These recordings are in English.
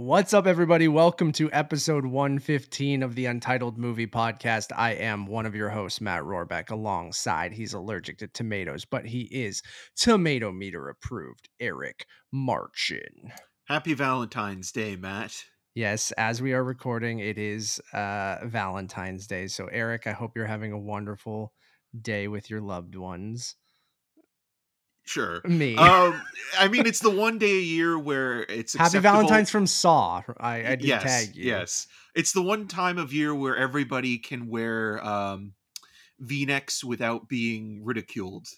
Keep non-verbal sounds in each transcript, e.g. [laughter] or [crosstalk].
What's up, everybody? Welcome to episode 115 of the Untitled Movie Podcast. I am one of your hosts, Matt Rohrbeck. Alongside, he's allergic to tomatoes, but he is tomato meter approved, Eric Marchin. Happy Valentine's Day, Matt. Yes, as we are recording, it is uh, Valentine's Day. So, Eric, I hope you're having a wonderful day with your loved ones. Sure. Me. Um, I mean, [laughs] it's the one day a year where it's Happy acceptable- Valentine's from Saw. I, I did yes, tag you. Yes, it's the one time of year where everybody can wear um, V-necks without being ridiculed.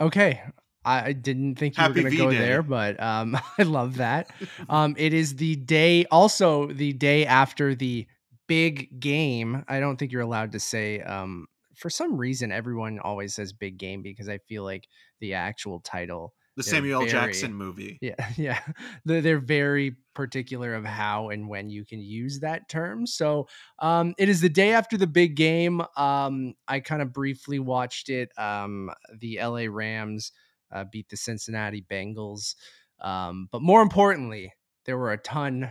Okay. I didn't think you Happy were going to go there, but um, [laughs] I love that. Um, it is the day, also the day after the big game. I don't think you're allowed to say. Um, for some reason, everyone always says big game because I feel like the actual title. The They're Samuel L. very- Jackson movie. Yeah, [laughs] yeah. They're, they're very particular of how and when you can use that term. So um, it is the day after the big game. Um, I kind of briefly watched it. Um, the LA Rams uh, beat the Cincinnati Bengals. Um, but more importantly, there were a ton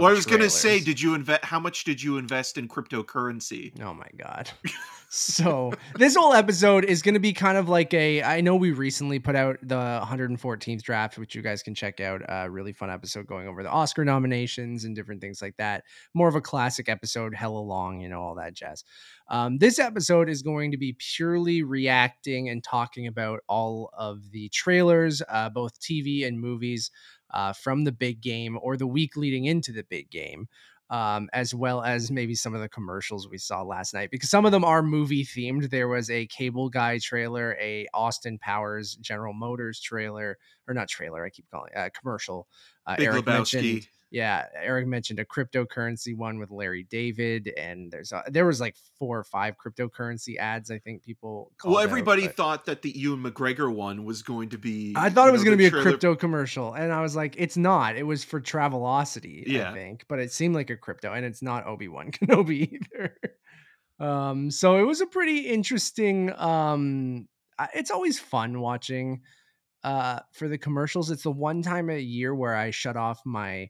Well, I was going to say, did you invest? How much did you invest in cryptocurrency? Oh my god. [laughs] so this whole episode is going to be kind of like a I know we recently put out the 114th draft which you guys can check out a really fun episode going over the Oscar nominations and different things like that. More of a classic episode, hella long, you know, all that jazz. Um, this episode is going to be purely reacting and talking about all of the trailers, uh, both TV and movies uh, from the big game or the week leading into the big game um, as well as maybe some of the commercials we saw last night because some of them are movie themed. There was a Cable Guy trailer, a Austin Powers General Motors trailer, or not trailer, I keep calling it uh, commercial. Uh, Big Eric mentioned, Lebowski. Yeah, Eric mentioned a cryptocurrency one with Larry David, and there's a, there was like four or five cryptocurrency ads. I think people. Called Well, everybody but- thought that the Ewan McGregor one was going to be. I thought it was going to be a crypto commercial, and I was like, "It's not." It was for Travelocity, I think, but it seemed like a crypto, and it's not Obi Wan [laughs] Kenobi either. Um, so it was a pretty interesting. Um, it's always fun watching uh for the commercials. It's the one time a year where I shut off my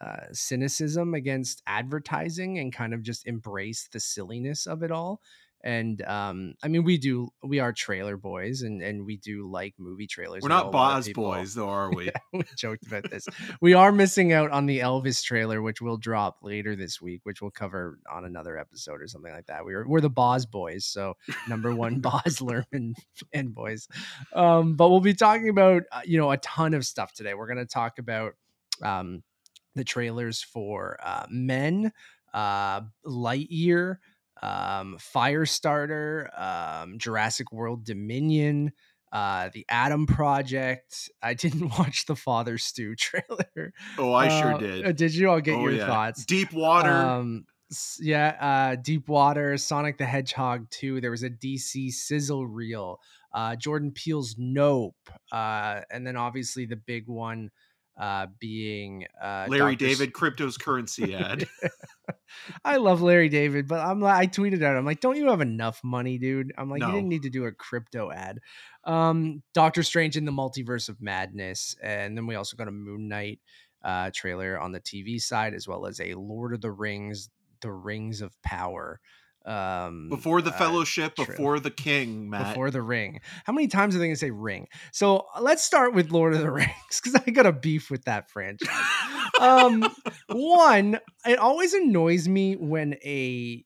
uh, cynicism against advertising and kind of just embrace the silliness of it all. And um, I mean, we do we are trailer boys, and and we do like movie trailers. We're not Baz boys, though, are [laughs] we? we joked about this. We are missing out on the Elvis trailer, which will drop later this week, which we'll cover on another episode or something like that. We are we're the Baz boys, so number one [laughs] Baz Luhrmann fan boys. Um, but we'll be talking about uh, you know a ton of stuff today. We're going to talk about um, the trailers for uh, Men, uh, Lightyear, um, Firestarter, um, Jurassic World Dominion, uh, the Adam Project. I didn't [laughs] watch the Father Stu [laughs] trailer. Oh, I sure Uh, did. uh, Did you? I'll get Oh, your yeah. thoughts. Deep water. Um, yeah, uh, Deep Water, Sonic the Hedgehog 2. There was a DC sizzle reel, uh, Jordan Peele's Nope, uh, and then obviously the big one uh, being uh, Larry Dr. S- David crypto's currency ad. [laughs] I love Larry David, but I'm like, I tweeted out, I'm like, don't you have enough money, dude? I'm like, you didn't need to do a crypto ad. Um, Doctor Strange in the Multiverse of Madness, and then we also got a Moon Knight uh, trailer on the TV side, as well as a Lord of the Rings, The Rings of Power. Um, Before the uh, fellowship, trailer. before the king, Matt. before the ring. How many times are they to say ring? So uh, let's start with Lord of the [laughs] Rings because I got a beef with that franchise. um, one, it always annoys me when a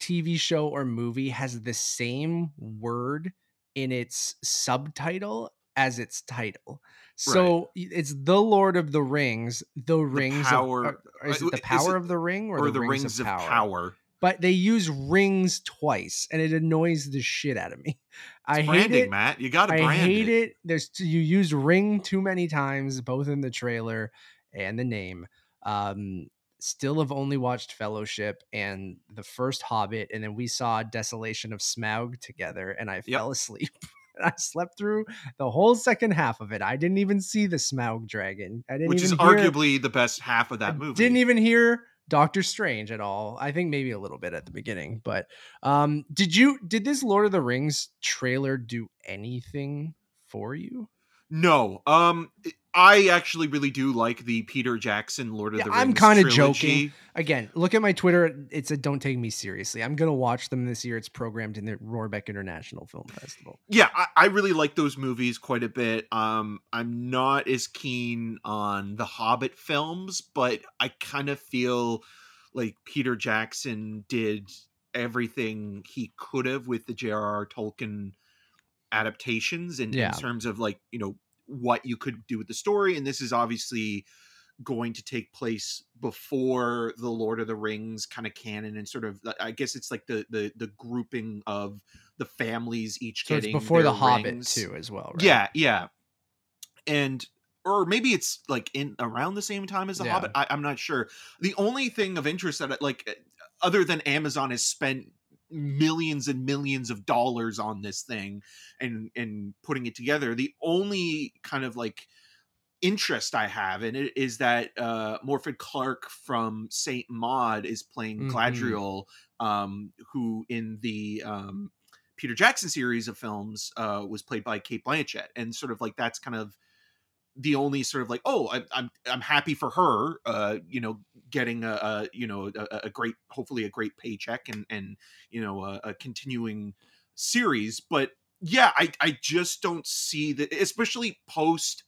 TV show or movie has the same word in its subtitle as its title. So y- it's the Lord of the Rings, the, rings power- of or is uh, it the is power it- of the ring or, or the, rings, of, power? But they use rings twice, and it annoys the shit out of me. [laughs] I hate it. Matt. You got to I brand hate it. it. There's you use ring too many times, both in the trailer and the name. Um, still have only watched Fellowship and the first Hobbit, and then we saw Desolation of Smaug together, and I Yep. fell [laughs] asleep. I slept through the whole second half of it. I didn't even see the Smaug dragon. I didn't Which is hear, arguably the best half of that I movie. Didn't even hear Doctor Strange at all. I think maybe a little bit at the beginning, but um, did you did this Lord of the Rings trailer do anything for you? No. Um I actually really do like the Peter Jackson Lord of Yeah, the Rings. I'm kinda trilogy. joking. Again, look at my Twitter. It said, "Don't take me seriously." I'm gonna watch them this year. It's programmed in the Roarbeck International Film Festival. Yeah, I, I really like those movies quite a bit. Um, I'm not as keen on the Hobbit films, but I kind of feel like Peter Jackson did everything he could have with the J.R.R. Tolkien adaptations in, Yeah. in terms of like you know what you could do with the story and this is obviously going to take place before the lord of the rings kind of canon and sort of i guess it's like the the, the grouping of the families each So getting before the their Hobbit too, as well. Right? yeah yeah and or maybe it's like in around the same time as the Yeah. hobbit I, i'm not sure the only thing of interest that I- like other than amazon has spent millions and millions of dollars on this thing and and putting it together the only kind of like interest i have in it is that uh morfydd clark from saint maud is playing Mhm. galadriel um who in the um peter jackson series of films uh was played by cate blanchett and sort of like that's kind of the only sort of like oh I, i'm i'm happy for her uh you know getting a, a you know a, a great hopefully a great paycheck and and you know a, a continuing series but yeah i i just don't see that especially post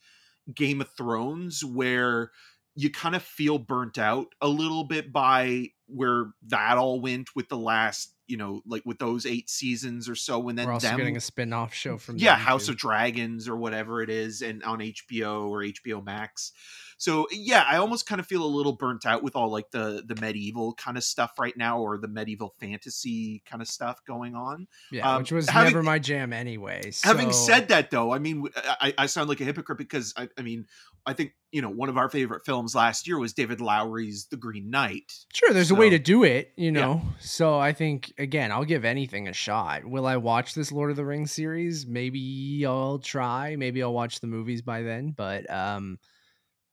game of thrones where you kind of feel burnt out a little bit by where that all went with the last you know like with those eight seasons or so and then We're also them getting a spin-off show from yeah house too. of dragons or whatever it is and on hbo or hbo max so yeah i almost kind of feel a little burnt out with all like the the medieval kind of stuff right now or the medieval fantasy kind of stuff going on yeah, um, which was having- never my jam anyway. having said that though i mean I, I sound like a hypocrite because I, I mean i think you know one of our favorite films last year was david lowery's the green knight Sure, there's a way to do it, you Yeah. know. So I think again, I'll give anything a shot. Will I watch this Lord of the Rings series? Maybe I'll try. Maybe I'll watch the movies by then. But um,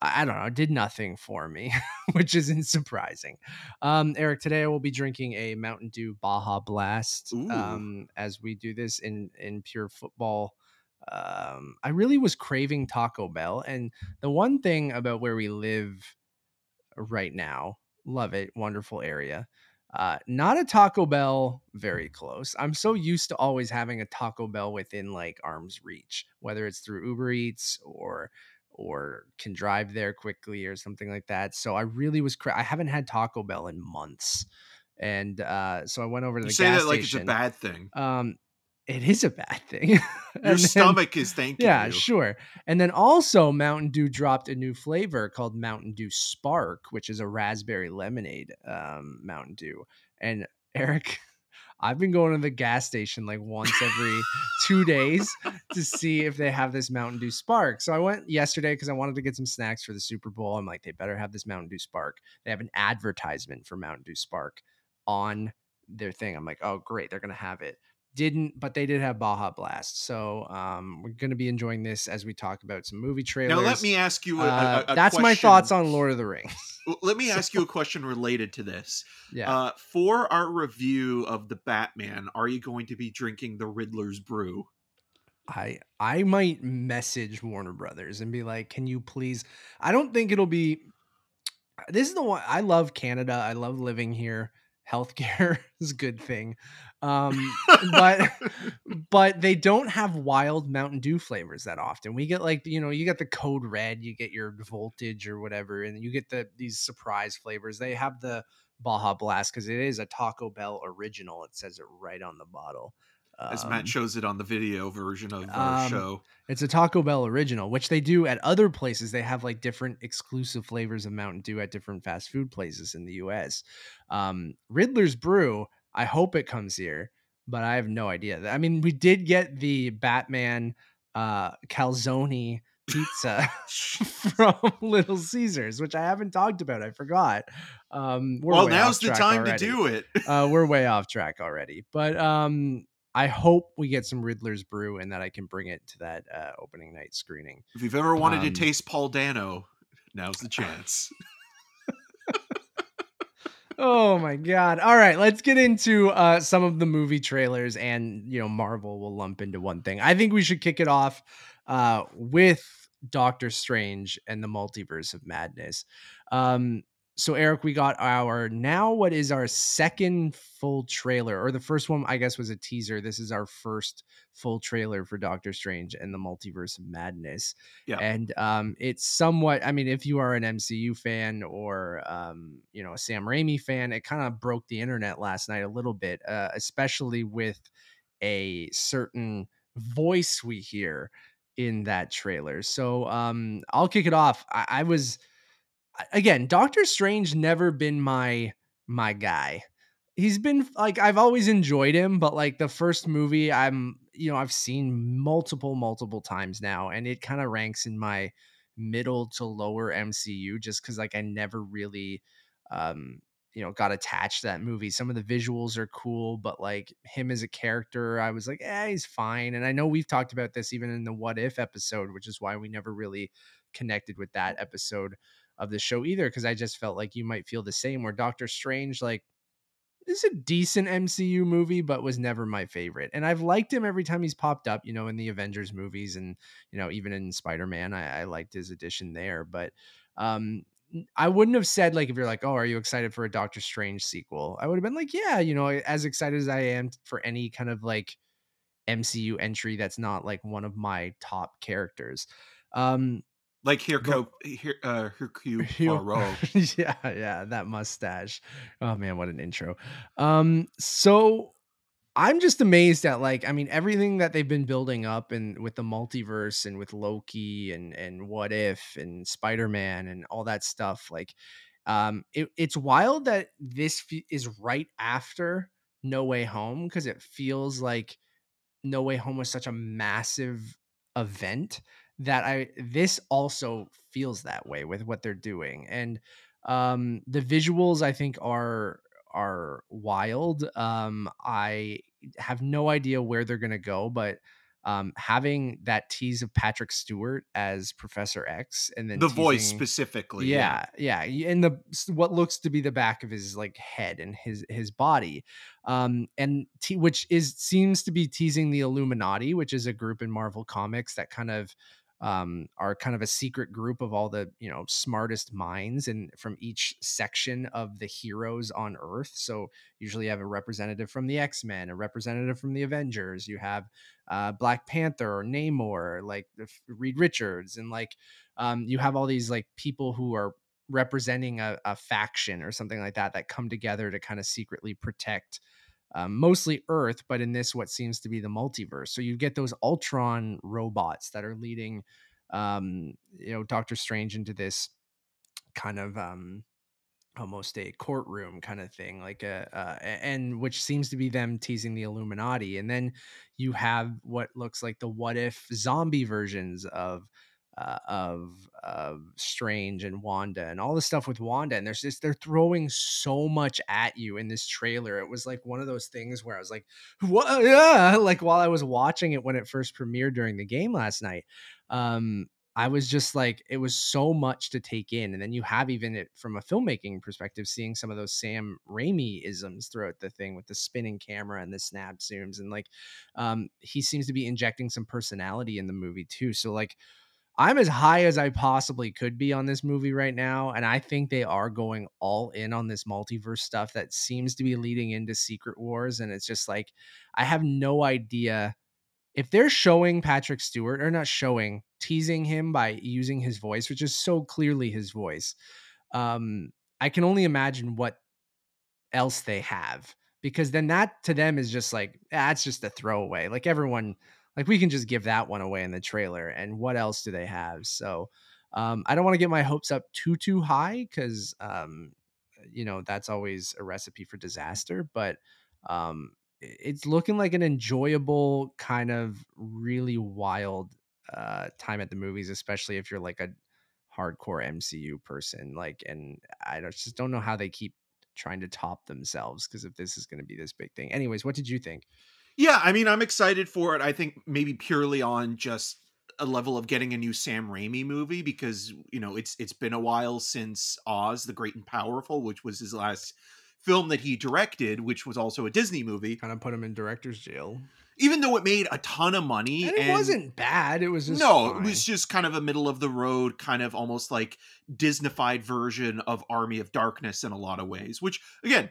I, I don't know. It did nothing for me, [laughs] which isn't surprising. Um, Eric, today I will be drinking a Mountain Dew Baja Blast. Ooh. Um, as we do this in in pure football. Um, I really was craving Taco Bell, and the one thing about where we live right now. Love it. Wonderful area. Uh, not a Taco Bell very close. I'm so used to always having a Taco Bell within like arm's reach, whether it's through Uber Eats or or can drive there quickly or something like that. So I really was cra- I haven't had Taco Bell in months. And uh, so I went over to you the say gas that like station. it's a bad thing um, it is a bad thing. [laughs] your then- stomach is thanking yeah, you sure. And then also Mountain Dew dropped a new flavor called Mountain Dew Spark, which is a raspberry lemonade um, Mountain Dew. And [laughs] Eric, I've been going to the gas station like once every two days to see if they have this Mountain Dew Spark. So I went yesterday because I wanted to get some snacks for the Super Bowl. I'm like, they better have this Mountain Dew Spark. They have an advertisement for Mountain Dew Spark on their thing. I'm like, oh, great, they're gonna have it didn't but they did have baja blast so um we're going to be enjoying this as we talk about some movie trailers now let me ask you a, Uh, a that's my thoughts on lord of the rings let me [laughs] ask you a question related to this. Yeah. Uh, for our review of the batman are you going to be drinking the riddler's brew? I i might message warner brothers and be like can you please i don't think it'll be this is the one i love canada i love living here healthcare [laughs] is a good thing um [laughs] but but they don't have wild Mountain Dew flavors that often. We get like you know you get the Code Red, you get your Voltage or whatever, and you get the these surprise flavors. They have the Baja Blast because it is a Taco Bell original. It says it right on the bottle. as Um, matt shows it on the video version of our um, show it's a Taco Bell original, which they do at other places. They have like different exclusive flavors of Mountain Dew at different fast food places in the US. Um, Riddler's Brew, I hope it comes here, but I have no idea. I mean, we did get the Batman uh, calzone pizza [laughs] [laughs] from Little Caesars, which I haven't talked about. I forgot. Um, well now's the time already to do it uh, we're [laughs] way off track already. But um, I hope we get some Riddler's Brew and that I can bring it to that uh, opening night screening. if you've ever wanted Um, to taste paul dano now's the chance Oh my god! All right, let's get into uh, some of the movie trailers, and you know, Marvel will lump into one thing. I think we should kick it off uh, with Doctor Strange and the Multiverse of Madness. Um, so Eric, we got our now what is our second full trailer, or the first one I guess was a teaser. This is our first full trailer for Doctor Strange and the Multiverse of Madness. Yeah. And um, it's somewhat. I mean, if you are an MCU fan or um, you know a Sam Raimi fan, it kind of broke the internet last night a little bit, uh, especially with a certain voice we hear in that trailer. So um, I'll kick it off. I, I was again, Doctor Strange never been my my guy. He's been like I've always enjoyed him, but like the first movie I'm, you know, I've seen multiple multiple times now and it kind of ranks in my middle to lower MCU just cuz like I never really um you know got attached to that movie. Some of the visuals are cool but like him as a character i was like eh he's fine. And i know we've talked about this even in the what if episode which is why we never really connected with that episode of the show either because I just felt like you might feel the same. Where Doctor Strange, like, is a decent MCU movie, but was never my favorite. And I've liked him every time he's popped up, you know, in the Avengers movies and, you know, even in Spider Man, I, I liked his addition there. But um, I wouldn't have said, like, if you're like, oh, are you excited for a Doctor Strange sequel? I would have been like, yeah, you know, as excited as I am for any kind of like MCU entry that's not like one of my top characters. Um, like Hercule, Her, uh, Hercule [laughs] Poirot. [laughs] yeah, yeah, that mustache. Oh man, what an intro. Um, so I'm just amazed at like, I mean, everything that they've been building up and with the multiverse and with Loki and and What If and Spider Man and all that stuff. Like, um, it, it's wild that this f- is right after No Way Home because it feels like No Way Home was such a massive event that I this also feels that way with what they're doing. And um the visuals I think are are wild. Um I have no idea where they're going to go, but um, having that tease of Patrick Stewart as Professor X and then the teasing, voice specifically, yeah, yeah, yeah, and the what looks to be the back of his like head and his his body, um, and te- which is seems to be teasing the Illuminati, which is a group in Marvel Comics that kind of um, are kind of a secret group of all the you know smartest minds and from each section of the heroes on earth. So usually you have a representative from the x-men a representative from the avengers you have uh, black panther or namor like reed richards and like um, you have all these like people who are representing a, a faction or something like that that come together to kind of secretly protect um, mostly Earth, but in this, what seems to be the multiverse. So you get those Ultron robots that are leading, um, you know, Doctor Strange into this kind of um, almost a courtroom kind of thing, like a, uh, and which seems to be them teasing the Illuminati. And then you have what looks like the what if zombie versions of uh, of of Strange and Wanda and all the stuff with Wanda. And there's just they're throwing so much at you in this trailer. It was like one of those things where I was like, "What?" Yeah, [laughs] like while I was watching it when it first premiered during the game last night. Um, I was just like, it was so much to take in. And then you have even it from a filmmaking perspective, seeing some of those Sam Raimi isms throughout the thing with the spinning camera and the snap zooms. And like, um, he seems to be injecting some personality in the movie too. So, like, I'm as high as I possibly could be on this movie right now. And I think they are going all in on this multiverse stuff that seems to be leading into Secret Wars. And it's just like, I have no idea if they're showing Patrick Stewart or not showing, teasing him by using his voice, which is so clearly his voice. Um, I can only imagine what else they have because then that to them is just like, that's ah, just a throwaway. Like everyone, like we can just give that one away in the trailer. And what else do they have? So um, I don't want to get my hopes up too too high because um, you know that's always a recipe for disaster. But um, it's looking like an enjoyable kind of really wild uh, time at the movies, especially if you're like a hardcore MCU person. Like, and I just don't know how they keep trying to top themselves because if this is going to be this big thing. Anyways, what did you think? Yeah, I mean, I'm excited for it. I think maybe purely on just a level of getting a new Sam Raimi movie because you know it's it's been a while since Oz the Great and Powerful, which was his last film that he directed, which was also a Disney movie. Kind of put him in director's jail. Even though it made a ton of money, And it and- wasn't bad. It was just no, fine. it was just kind of a middle of the road, kind of almost like Disneyfied version of Army of Darkness in a lot of ways. Which again,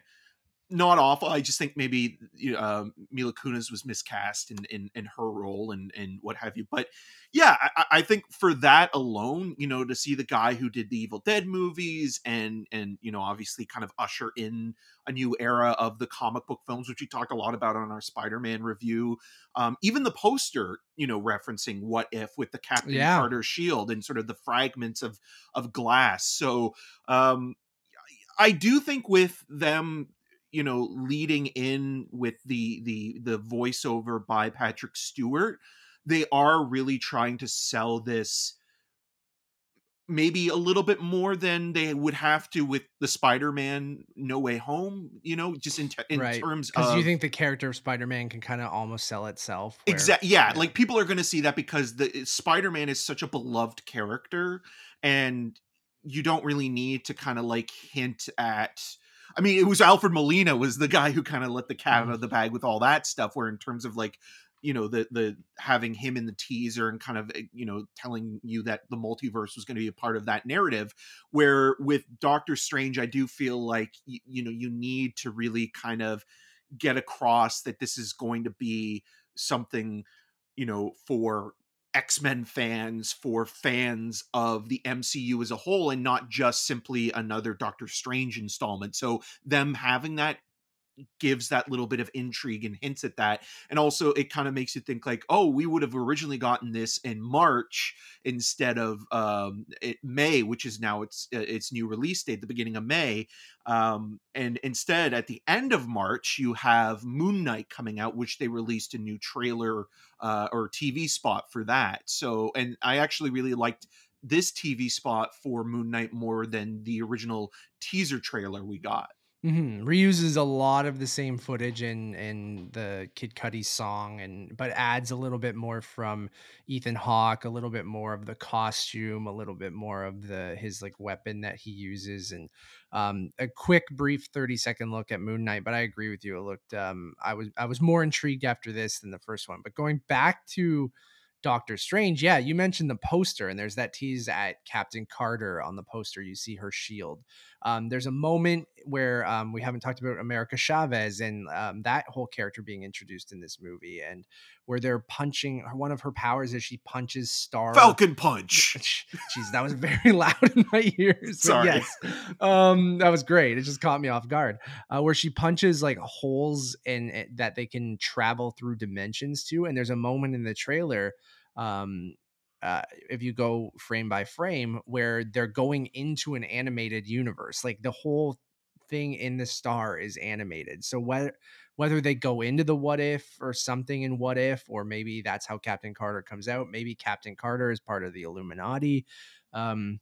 not awful. I just think maybe you know, um, Mila Kunis was miscast in, in in her role and and what have you. But yeah, I- I, think for that alone, you know, to see the guy who did the Evil Dead movies and and you know obviously kind of usher in a new era of the comic book films, which we talk a lot about on our Spider-Man review. Um, even the poster, you know, referencing what if with the Captain Yeah. Carter shield and sort of the fragments of of glass. So um, I do think with them, you know, leading in with the the the voiceover by Patrick Stewart, they are really trying to sell this maybe a little bit more than they would have to with the Spider-Man No Way Home, you know, just in, te- in right. terms Because of you think the character of Spider-Man can kind of almost sell itself. Exactly. Yeah, yeah. like people are going to see that because the eh, Spider-Man is such a beloved character and you don't really need to kind of like hint at I mean, it was Alfred Molina was the guy who kind of let the cat out of the bag with all that stuff where in terms of like you know the the having him in the teaser and kind of eh, you know telling you that the multiverse was going to be a part of that narrative where with Doctor Strange I do feel like y- you know you need to really kind of get across that this is going to be something you know for X-Men fans for fans of the MCU as a whole and not just simply another Doctor Strange installment. So them having that gives that little bit of intrigue and hints at that and also it kind of makes you think like oh we would have originally gotten this in march instead of um it, may which is now its uh, its new release date the beginning of may um and instead at the end of march you have moon knight coming out which they released a new trailer uh or tv spot for that so and i actually really liked this tv spot for moon knight more than the original teaser trailer we got Mhm, reuses a lot of the same footage in in the Kid Cudi song, and but adds a little bit more from Ethan Hawke, a little bit more of the costume, a little bit more of the his like weapon that he uses, and um, a quick, brief thirty second look at Moon Knight. But I agree with you; it looked. Um, I was I was more intrigued after this than the first one. But going back to Doctor Strange, yeah, you mentioned the poster, and there's that tease at Captain Carter on the poster. You see her shield. Um, there's a moment where um, we haven't talked about America Chavez and um, that whole character being introduced in this movie, and where they're punching. One of her powers is she punches Star. falcon punch [laughs] Jeez, that was very [laughs] loud in my ears. Sorry. Yes, um, that was great. It just caught me off guard. Uh, where she punches like holes in it that they can travel through dimensions to, and there's a moment in the trailer. Um, uh, if you go frame by frame, where they're going into an animated universe, like the whole thing in the star is animated. So whether whether they go into the what if or something in what if, or maybe that's how Captain Carter comes out. Maybe Captain Carter is part of the Illuminati. Um,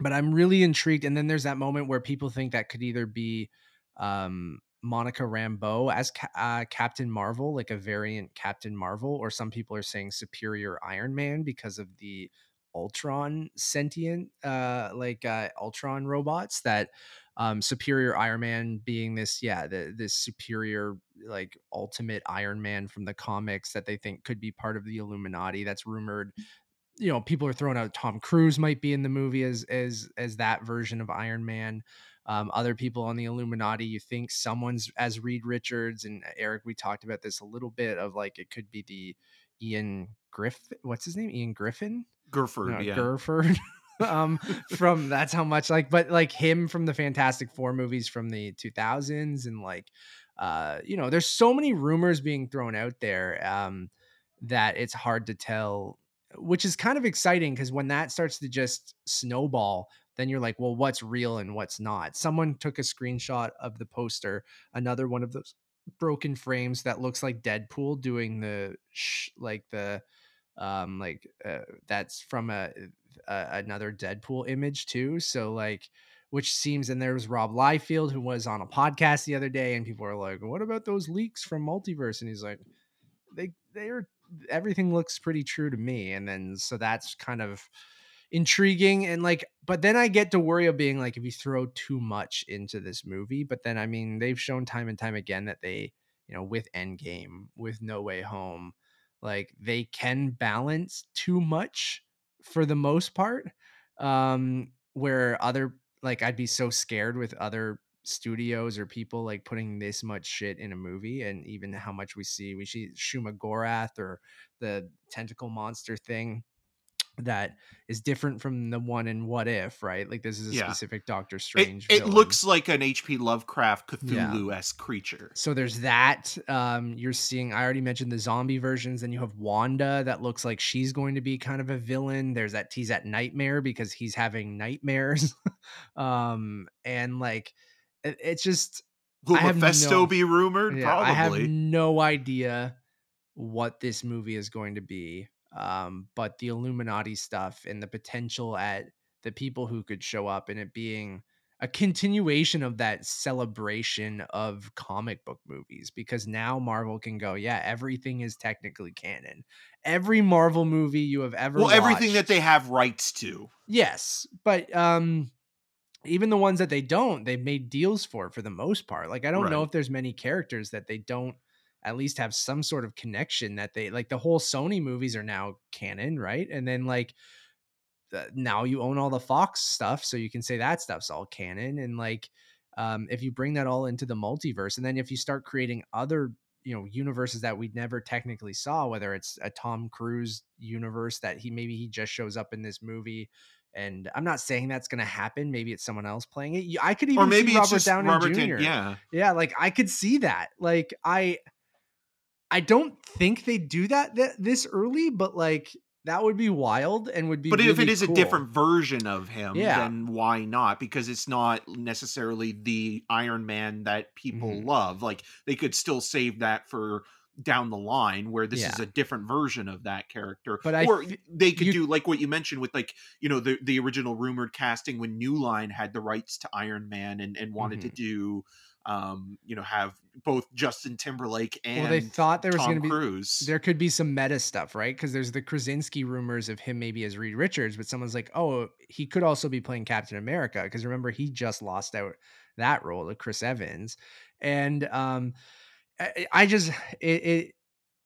but I'm really intrigued. And then there's that moment where people think that could either be um, Monica Rambeau as uh, Captain Marvel, like a variant Captain Marvel, or some people are saying Superior Iron Man because of the Ultron sentient, uh, like uh, Ultron robots that um superior iron man being this yeah the this superior like ultimate iron man from the comics that they think could be part of the illuminati that's rumored you know people are throwing out tom cruise might be in the movie as as as that version of iron man. Um other people on the illuminati you think someone's as reed richards and eric we talked about this a little bit of like it could be the ian griffin what's his name? Ian griffin? Gerford, no, yeah. Gerford. [laughs] Um from that's how much like but like him from the Fantastic Four movies from the 2000s and like uh you know there's so many rumors being thrown out there um that it's hard to tell which is kind of exciting because when that starts to just snowball then you're like well what's real and what's not? Someone took a screenshot of the poster another one of those broken frames that looks like Deadpool doing the sh- like the um like uh, that's from a, a another deadpool image too so like which seems and there was rob liefeld who was on a podcast the other day and people are like what about those leaks from multiverse? And he's like they they're everything looks pretty true to me and then so that's kind of intriguing and like but then I get to worry of being like if you throw too much into this movie, but then I mean they've shown time and time again that they, you know, with Endgame, with No Way Home, like they can balance too much for the most part. Um where other like I'd be so scared with other studios or people like putting this much shit in a movie and even how much we see we see Shuma Gorath or the tentacle monster thing that is different from the one in What If, right? Like this is a Yeah. specific Doctor Strange. it villain. looks like an H.P. Lovecraft Cthulhu esque creature. so there's that. Um, you're seeing. I already mentioned the zombie versions. Then you have Wanda that looks like she's going to be kind of a villain. There's that tease at Nightmare because he's having nightmares. [laughs] um, and like it, it's just Will I have Mephisto no- be rumored? yeah, I have Probably. no idea what this movie is going to be. Um, but the Illuminati stuff and the potential at the people who could show up and it being a continuation of that celebration of comic book movies because now Marvel can go, yeah, everything is technically canon. Every Marvel movie you have ever well, everything that they have rights to. Yes, but um even the ones that they don't, they've made deals for for the most part. Like I don't know if there's many characters that they don't at least have some sort of connection that they like the whole Sony movies are now canon, right? And then like now you own all the Fox stuff, so you can say that stuff's all canon and like um if you bring that all into the multiverse and then if you start creating other you know universes that we never technically saw whether it's a Tom Cruise universe that he maybe he just shows up in this movie and I'm not saying that's going to happen maybe it's someone else playing it I could even Or maybe Robert Downey Robert Jr. Dan- yeah. yeah like I could see that like I I don't think they do that th- this early but like that would be wild and would be But if it is cool. a different version of him, Yeah. then why not? Because it's not necessarily the Iron Man that people Mhm. love. Like they could still save that for down the line where this is a different version of that character. But I or they could you- do like what you mentioned with like, you know, the the original rumored casting when New Line had the rights to Iron Man and, and wanted to Mhm. do um, you know, have both Justin Timberlake and well they thought there was going to be Cruise. there could be some meta stuff, right? Because there's the Krasinski rumors of him maybe as Reed Richards, but someone's like, oh, he could also be playing Captain America. Because remember, he just lost out that role to Chris Evans, and um, I, I just it, it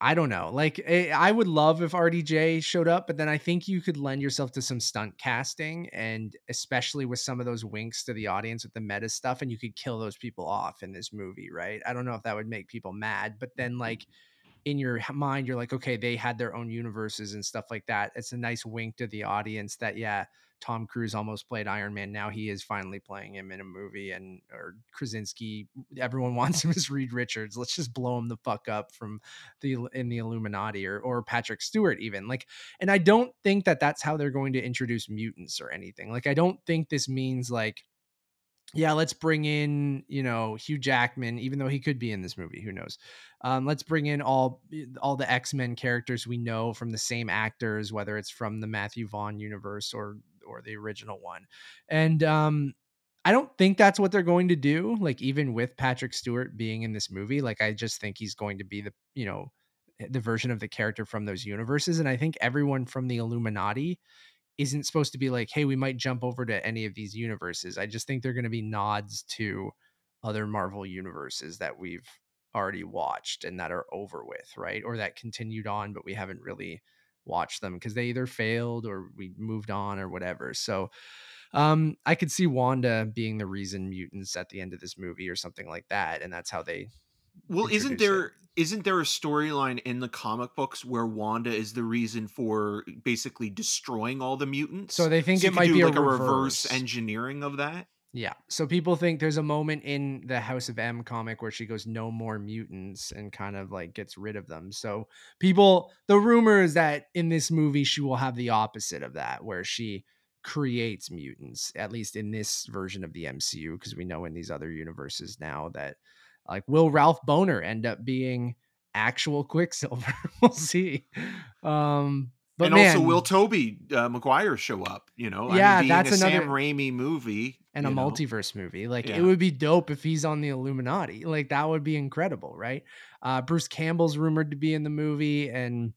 I don't know. Like eh, I would love if RDJ showed up, but then I think you could lend yourself to some stunt casting, and especially with some of those winks to the audience with the meta stuff, and you could kill those people off in this movie, right? I don't know if that would make people mad, but then like in your mind, you're like, okay, they had their own universes and stuff like that. It's a nice wink to the audience that yeah, Tom Cruise almost played Iron Man. Now he is finally playing him in a movie, and or Krasinski. Everyone [laughs] wants him as Reed Richards. Let's just blow him the fuck up from the in the Illuminati, or or Patrick Stewart even. Like, and I don't think that that's how they're going to introduce mutants or anything. Like, I don't think this means like. Yeah, let's bring in, you know, Hugh Jackman, even though he could be in this movie. Who knows? Um, let's bring in all all the X Men characters we know from the same actors, whether it's from the Matthew Vaughn universe or or the original one. And um, I don't think that's what they're going to do. Like even with Patrick Stewart being in this movie, like I just think he's going to be the you know the version of the character from those universes. And I think everyone from the Illuminati isn't supposed to be like, hey, we might jump over to any of these universes. I just think they're going to be nods to other Marvel universes that we've already watched and that are over with, right? Or that continued on, but we haven't really watched them because they either failed or we moved on or whatever. So um I could see Wanda being the reason mutants at the end of this movie or something like that. And that's how they Well, isn't there isn't there a storyline in the comic books where Wanda is the reason for basically destroying all the mutants? So they think you it might do be a like reverse reverse. engineering of that. Yeah. So people think there's a moment in the House of M comic where she goes, no more mutants and kind of like gets rid of them. So people, the rumor is that in this movie, she will have the opposite of that, where she creates mutants, at least in this version of the MCU, because we know in these other universes now that like, will Ralph Bohner end up being actual [laughs] Quicksilver? we'll see. Um, but and man, also, will Tobey uh, Maguire show up? You know, Yeah, I mean, that's a Sam Raimi movie and a know. multiverse movie. Like Yeah. it would be dope if he's on the Illuminati. Like that would be incredible, right? Uh Bruce Campbell's rumored to be in the movie and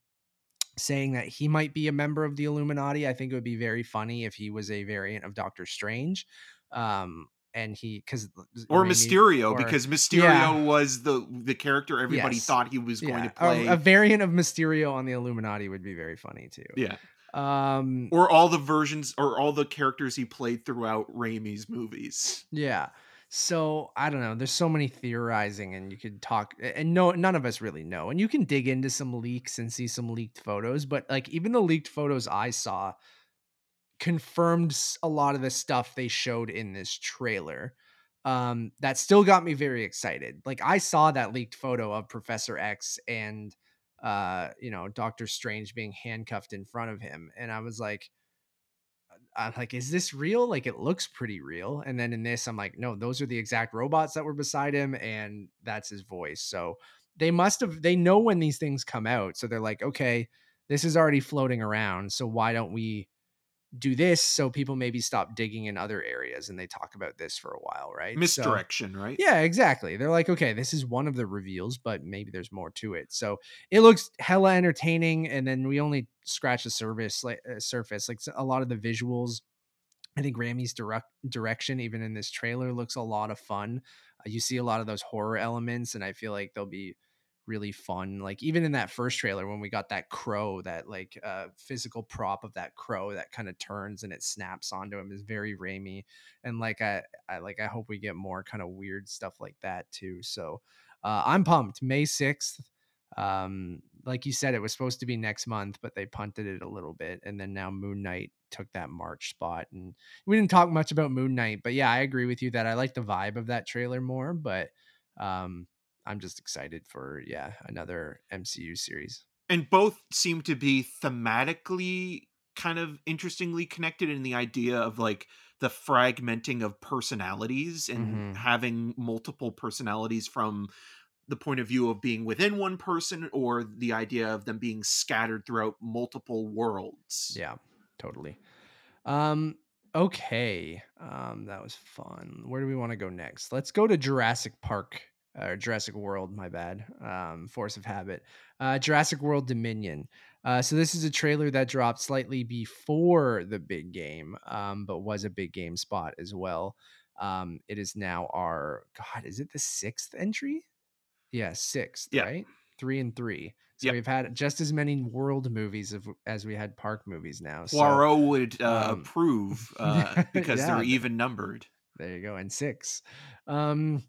saying that he might be a member of the Illuminati. I think it would be very funny if he was a variant of Doctor Strange. Um, and he because or Mysterio or- because Mysterio yeah. was the the character everybody Yes. thought he was going yeah, to play. A, a variant of Mysterio on the Illuminati would be very funny too. yeah, Um, or all the versions or all the characters he played throughout Raimi's movies. Yeah. So I don't know. There's so many theorizing, and you could talk, and no, none of us really know. And you can dig into some leaks and see some leaked photos, but like even the leaked photos I saw confirmed a lot of the stuff they showed in this trailer. Um, that still got me very excited. Like I saw that leaked photo of Professor X and uh, you know, Doctor Strange being handcuffed in front of him, and I was like, I'm like, is this real? Like, it looks pretty real. And then in this, I'm like, no, those are the exact robots that were beside him, and that's his voice. So they must have, they know when these things come out. So they're like, okay, this is already floating around. So why don't we do this so people maybe stop digging in other areas? And they talk about this for a while, right? So- Misdirection, right? yeah, exactly. They're like, okay, this is one of the reveals, but maybe there's more to it. So it looks hella entertaining, and then we only scratch the surface, like uh, surface. Like a lot of the visuals, I think Raimi's direct direction, even in this trailer, looks a lot of fun. Uh, you see a lot of those horror elements, and I feel like they'll be really fun. Like even in that first trailer when we got that crow, that like uh, physical prop of that crow that kind of turns and it snaps onto him is very Raimi. And like I, I like I hope we get more kind of weird stuff like that too. So uh, I'm pumped. May sixth. Um, like you said, it was supposed to be next month, but they punted it a little bit, and then now Moon Knight took that March spot. And we didn't talk much about Moon Knight, but yeah, I agree with you that I like the vibe of that trailer more. But um, I'm just excited for yeah another MCU series. and both seem to be thematically kind of interestingly connected in the idea of like the fragmenting of personalities and Mhm. having multiple personalities from the point of view of being within one person or the idea of them being scattered throughout multiple worlds. Yeah, totally. Um, okay. Um, that was fun. Where do we want to go next? Let's go to Jurassic Park or Jurassic World, my bad. Um, Force of Habit. Uh, Jurassic World Dominion. Uh, so this is a trailer that dropped slightly before the big game, um, but was a big game spot as well. Um, it is now our God, is it the sixth entry? Yeah, sixth, Yeah. right? Three and three. So Yep. we've had just as many world movies of, as we had park movies now. So Poirot would uh, um, approve uh, [laughs] because yeah, they're even numbered. there you go, and six. Um,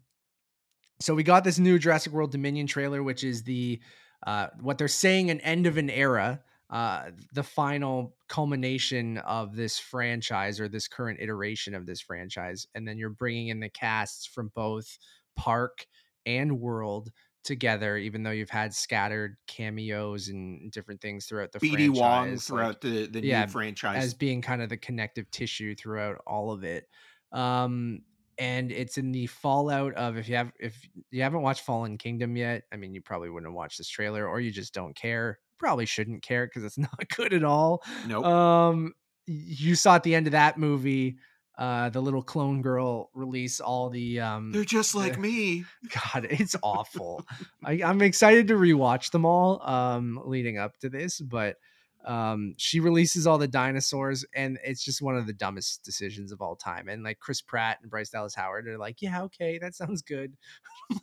so we got this new Jurassic World Dominion trailer, which is the uh, what they're saying an end of an era, uh, the final culmination of this franchise or this current iteration of this franchise, and then you're bringing in the casts from both park and world together, even though you've had scattered cameos and different things throughout the BD Wong franchise, like- throughout the, the yeah, new franchise. as being kind of the connective tissue throughout all of it. Um, and it's in the fallout of if you have if you haven't watched Fallen Kingdom yet, I mean you probably wouldn't watch this trailer or you just don't care. Probably shouldn't care because it's [laughs] not good at all. nope. Um you saw at the end of that movie uh the little clone girl release all the um they're just like the- me. [laughs] God, it's awful. I, I'm excited to rewatch them all um, leading up to this, but um, she releases all the dinosaurs, and it's just one of the dumbest decisions of all time. And like Chris Pratt and Bryce Dallas Howard are like, "Yeah, okay, that sounds good." [laughs]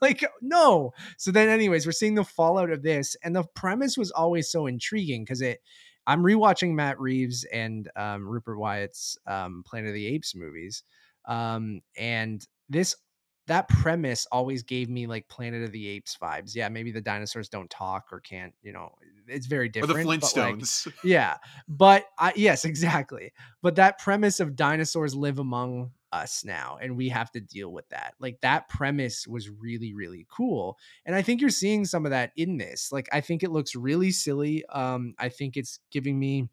Like, no. So then, anyways, we're seeing the fallout of this, and the premise was always so intriguing because it. I'm rewatching Matt Reeves and um, Rupert Wyatt's um, Planet of the Apes movies, um, and this that premise always gave me like Planet of the Apes vibes. Yeah, maybe the dinosaurs don't talk or can't, you know, it's very Or different. the but, like, Flintstones. [laughs] yeah, but I, yes, exactly. But that premise of dinosaurs live among us now, and we have to deal with that. Like that premise was really, really cool, and I think you're seeing some of that in this. Like I think it looks really silly. Um, I think it's giving me.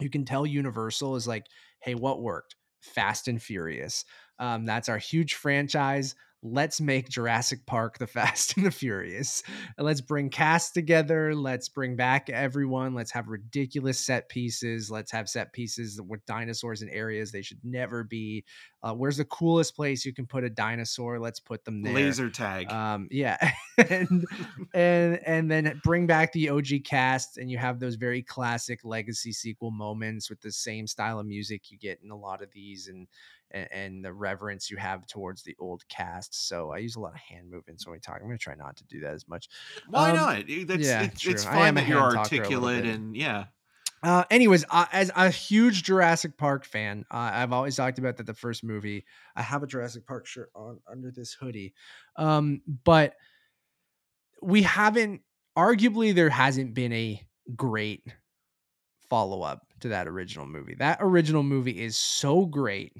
You can tell Universal is like, hey, what worked? Fast and Furious. Um, that's our huge franchise. let's make Jurassic Park the [laughs] Fast and the Furious. And let's bring cast together. Let's bring back everyone. Let's have ridiculous set pieces. Let's have set pieces with dinosaurs in areas they should never be. Uh, where's the coolest place you can put a dinosaur? Let's put them there. Laser tag. Um, yeah, [laughs] and [laughs] and and then bring back the OG cast, and you have those very classic legacy sequel moments with the same style of music you get in a lot of these, and and, and the reverence you have towards the old cast. So I use a lot of hand movements when we talk. I'm going to try not to do that as much. Why um, not? That's yeah, it's, it's fine that you're hand talker a little articulate and yeah. Uh, anyways, uh, as a huge Jurassic Park fan, uh, I've always talked about that the first movie. I have a Jurassic Park shirt on under this hoodie, um, but we haven't. Arguably, there hasn't been a great follow up to that original movie. That original movie is so great.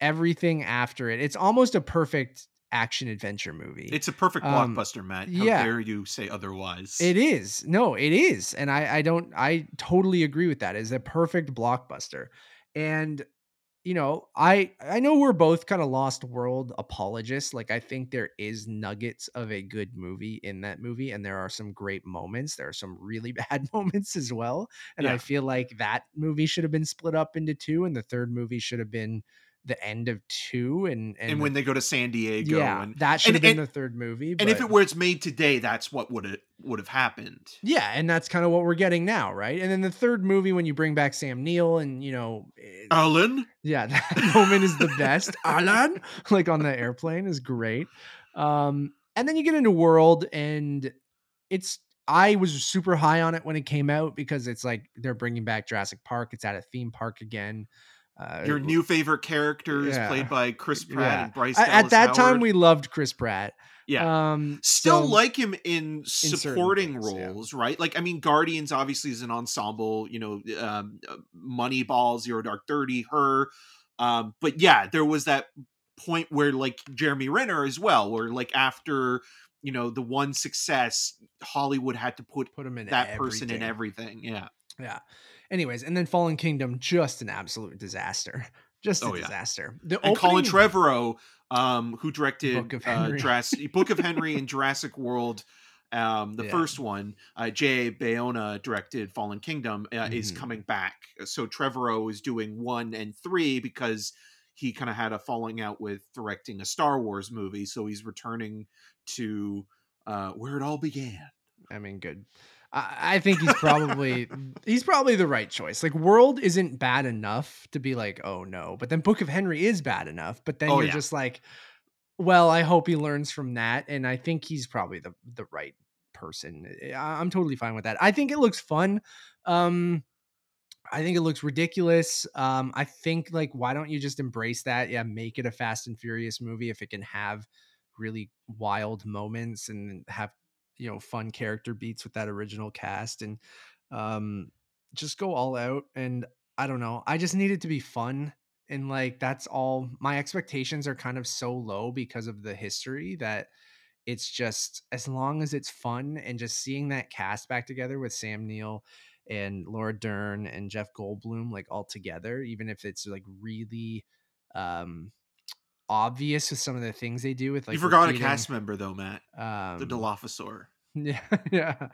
Everything after it, it's almost a perfect action adventure movie. It's a perfect Um, blockbuster, Matt. How yeah. dare you say otherwise? It is. No, it is. And I I don't I totally agree with that. It's a perfect blockbuster. And you know, I I know we're both kind of lost world apologists. Like I think there is nuggets of a good movie in that movie and there are some great moments. There are some really [laughs] bad moments as well. And I feel like that movie should have been split up into two and the third movie should have been the end of two and and, And, when they go to San Diego, yeah, and that should have and- been the third movie. and if but- it was made today, that's what would it would have happened. Yeah, and that's kind of what we're getting now, right? And then the third movie, when you bring back Sam Neill, and you know, Alan, yeah, that [laughs] moment is the best. [laughs] Alan, like on the airplane, is great. Um, and then you get into World, and it's I was super high on it when it came out because it's like they're bringing back Jurassic Park. It's at a theme park again. Uh, your new favorite characters yeah. played by Chris Pratt Yeah. and Bryce. at, at Dallas that time we loved Chris Pratt. yeah. Um, Still so- like him in certain supporting things, yeah. roles, right? Like, I mean, Guardians obviously is an ensemble. You know, um, uh, Moneyball, Zero Dark Thirty, her. Um, but yeah, there was that point where like Jeremy Renner as well, where like after you know the one success, Hollywood had to put put him in that person in everything. everything. Yeah. Yeah. Anyways, and then Fallen Kingdom, just an absolute disaster. Just a Oh, yeah. disaster. The and Colin opening- Trevorrow, um, who directed Book of uh, Henry. Jurassic, [laughs] Book of Henry and Jurassic World, um, the Yeah. first one. Uh, J. Bayona directed Fallen Kingdom, uh, is Mhm. coming back. So Trevorrow is doing one and three because he kind of had a falling out with directing a Star Wars movie. So he's returning to uh, where it all began. I mean, good. I, I think he's probably [laughs] he's probably the right choice. Like World isn't bad enough to be like, oh no. But then Book of Henry is bad enough. But then Oh, you're yeah. just like, well, I hope he learns from that. And I think he's probably the the right person. I, I'm totally fine with that. I think it looks fun. Um I think it looks ridiculous. Um, I think like why don't you just embrace that? Yeah, make it a Fast and Furious movie if it can have really wild moments and have you know fun character beats with that original cast and um just go all out and I don't know. I just need it to be fun and like that's all my expectations are kind of so low because of the history that it's just as long as it's fun and just seeing that cast back together with Sam Neill and Laura Dern and Jeff Goldblum like all together, even if it's like really um obvious with some of the things they do with like you forgot repeating, a cast member though, Matt. um, The Dilophosaur. [laughs] yeah, yeah.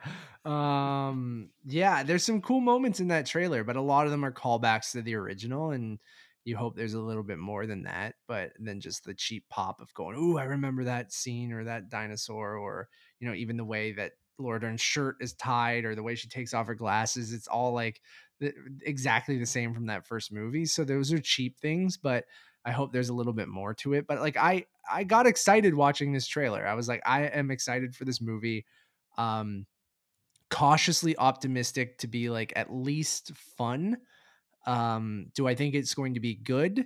Um, yeah, there's some cool moments in that trailer, but a lot of them are callbacks to the original, and you hope there's a little bit more than that, but then just the cheap pop of going, oh I remember that scene or that dinosaur, or you know, even the way that Laura Dern's shirt is tied or the way she takes off her glasses, it's all like the, exactly the same from that first movie. So those are cheap things, but I hope there's a little bit more to it. But like I I got excited watching this trailer. I was like, I am excited for this movie. Um cautiously optimistic to be like at least fun. Um, do I think it's going to be good?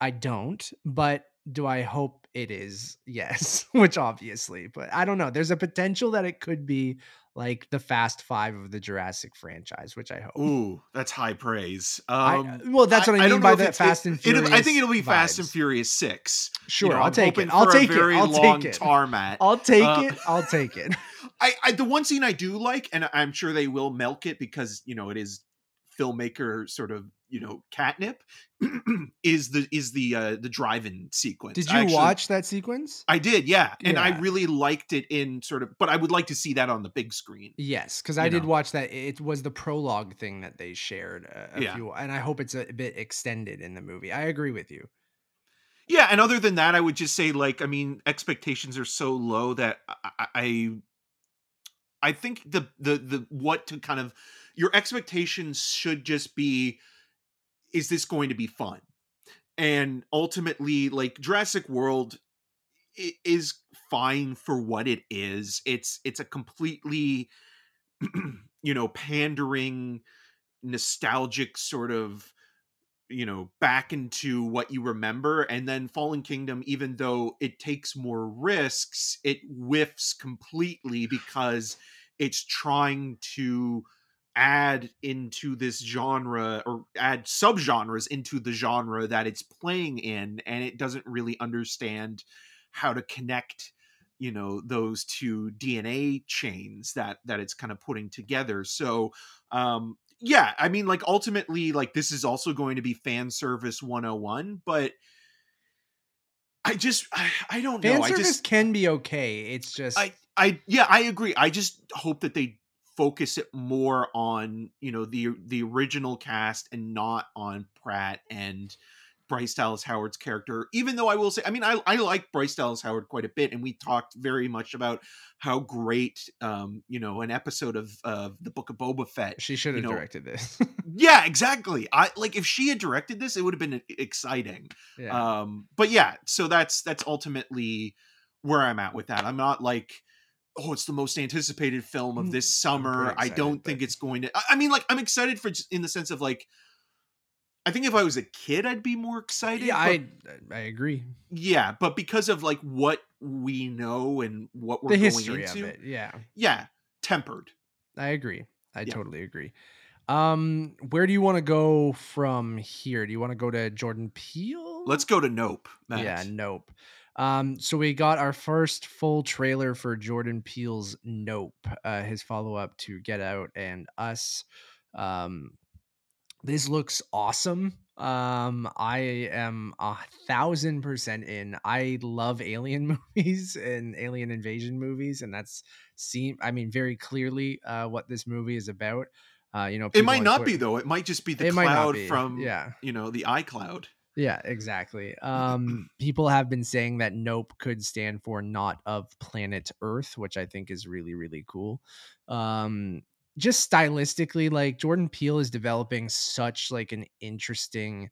I don't, but do I hope it is? Yes, [laughs] which obviously, but I don't know. There's a potential that it could be like the Fast Five of the Jurassic franchise, which I hope. Ooh, that's high praise. I- Um, well, that's what I, mean by that Fast and Furious. I think it'll be Fast and. Furious Six. Sure, You know, I'll take it. I'll take it. I'll take it. tarmac. I'll take Uh, it. I'll take it. [laughs] I, I the one scene I do like, and I'm sure they will milk it because you know it is filmmaker sort of you know catnip [clears throat] is the is the uh the drive-in sequence Did you actually- watch that sequence? i did yeah and i really liked it in sort of but i would like to see that on the big screen Yes, because I You did watch that. It was the prologue thing that they shared. A, a Yeah. few, and I hope it's a bit extended in the movie. I agree with you. yeah and other than that i would just say like i mean expectations are so low that i i, I think the the the what to kind of your expectations should just be is this going to be fun? And ultimately like jurassic world is fine for what it is. It's it's a completely [clears throat] you know pandering nostalgic sort of you know back into what you remember. And then fallen kingdom even though it takes more risks it whiffs completely because it's trying to add into this genre or add subgenres into the genre that it's playing in and it doesn't really understand how to connect you know those two dna chains that that it's kind of putting together so um yeah i mean like ultimately like this is also going to be fan service 101 but i just i, I don't Fan know i just can be okay. It's just I I yeah, I agree. I just hope that they focus it more on, you know, the the original cast and not on Pratt and Bryce Dallas Howard's character. Even though I will say, I mean, I I like Bryce Dallas Howard quite a bit, and we talked very much about how great, um, you know, an episode of uh, the Book of Boba Fett. she should have you know, directed this. [laughs] Yeah, exactly. I like if she had directed this, it would have been exciting yeah. um but yeah so that's that's ultimately where i'm at with that i'm not like oh it's the most anticipated film of Mm, this summer pretty i don't think it's going to I- mean like i'm excited for in the sense of like i think if i was a kid i'd be more excited yeah, but- I I agree. yeah but because of like what we know and what we're The going history into of it. Yeah. yeah tempered I agree. I Yeah. totally agree. Um, where do you want to go from here? Do you want to go to Jordan Peele? let's go to nope Matt. Yeah, nope. Um, so we got our first full trailer for Jordan Peele's Nope, uh, his follow-up to Get Out and Us. Um, this looks awesome. Um, I am a thousand percent in. I love alien [laughs] movies and alien invasion movies, and that's seen. I mean very clearly uh what this movie is about. Uh, you know, it might not Twitter- be though it might just be the It might not cloud be, from yeah. you know the icloud Yeah, exactly. Um, people have been saying that Nope could stand for not of planet Earth, which I think is really, really cool. Um, just stylistically, like Jordan Peele is developing such like an interesting,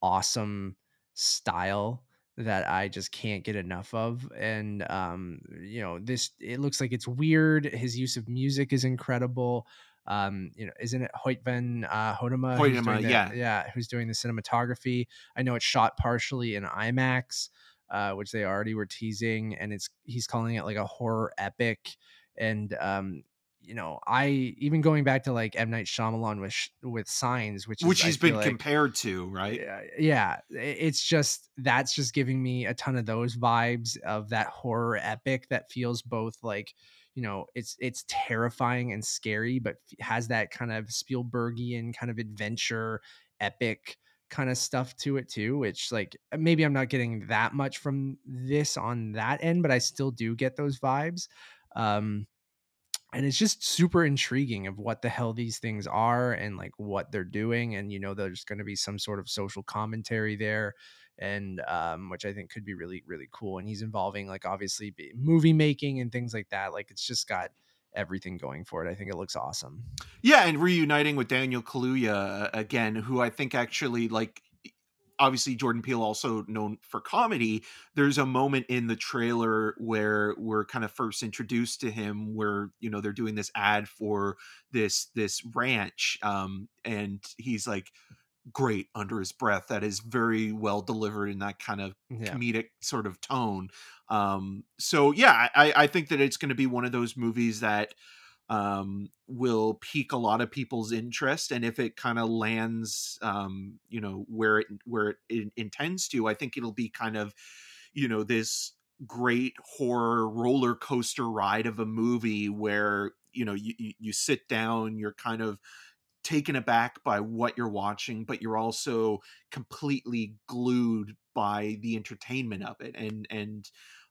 awesome style that I just can't get enough of. And um, you know, this it looks like it's weird. His use of music is incredible. Um, you know, isn't it Hoyte van uh, Hoytema? who's Hoytema, doing the- yeah. yeah, who's doing the cinematography? I know it's shot partially in IMAX, uh, which they already were teasing, and it's he's calling it like a horror epic. And um, you know, I even going back to like M Night Shyamalan with with Signs, which which is, he's been like- compared to right yeah, yeah, it's just that's just giving me a ton of those vibes of that horror epic that feels both like you know it's it's terrifying and scary but has that kind of Spielbergian kind of adventure epic kind of stuff to it too which like maybe I'm not getting that much from this on that end but I still do get those vibes um and it's just super intriguing of what the hell these things are and like what they're doing and you know there's going to be some sort of social commentary there and um which i think could be really really cool and he's involving like obviously movie making and things like that like it's just got everything going for it i think it looks awesome Yeah, and reuniting with Daniel Kaluuya uh, again, who I think actually like obviously Jordan Peele also known for comedy. There's a moment in the trailer where we're kind of first introduced to him where, you know, they're doing this ad for this this ranch um and he's like great under his breath that is very well delivered in that kind of yeah comedic sort of tone. Um, so yeah, I, I think that it's going to be one of those movies that um, will pique a lot of people's interest, and if it kind of lands, um, you know, where it where it, it intends to, I think it'll be kind of, you know, this great horror roller coaster ride of a movie where you know you you, you sit down, you're kind of taken aback by what you're watching, but you're also completely glued by the entertainment of it. And and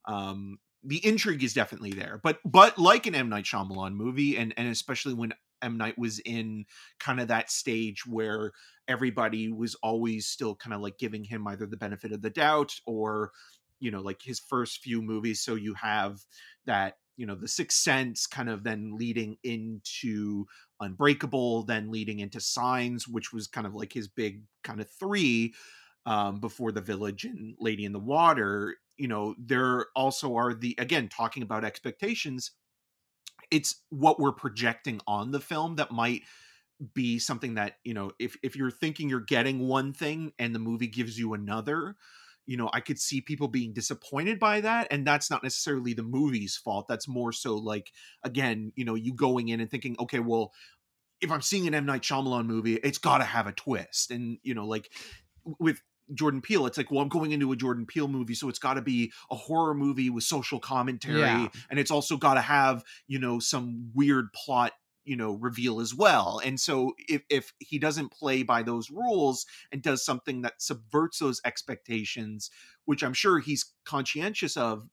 um the intrigue is definitely there. But but like an M. Night Shyamalan movie, and and especially when M. Night was in kind of that stage where everybody was always still kind of like giving him either the benefit of the doubt or you know like his first few movies so you have that you know the sixth sense kind of then leading into unbreakable then leading into signs which was kind of like his big kind of three um, before the village and lady in the water you know there also are the again talking about expectations it's what we're projecting on the film that might be something that you know if if you're thinking you're getting one thing and the movie gives you another you know i could see people being disappointed by that and that's not necessarily the movie's fault that's more so like again you know you going in and thinking okay well if i'm seeing an m night Shyamalan movie it's got to have a twist and you know like with Jordan Peele. It's like, well, I'm going into a Jordan Peele movie, so it's got to be a horror movie with social commentary, Yeah. and it's also got to have, you know, some weird plot, you know, reveal as well. And so, if if he doesn't play by those rules and does something that subverts those expectations, which I'm sure he's conscientious of,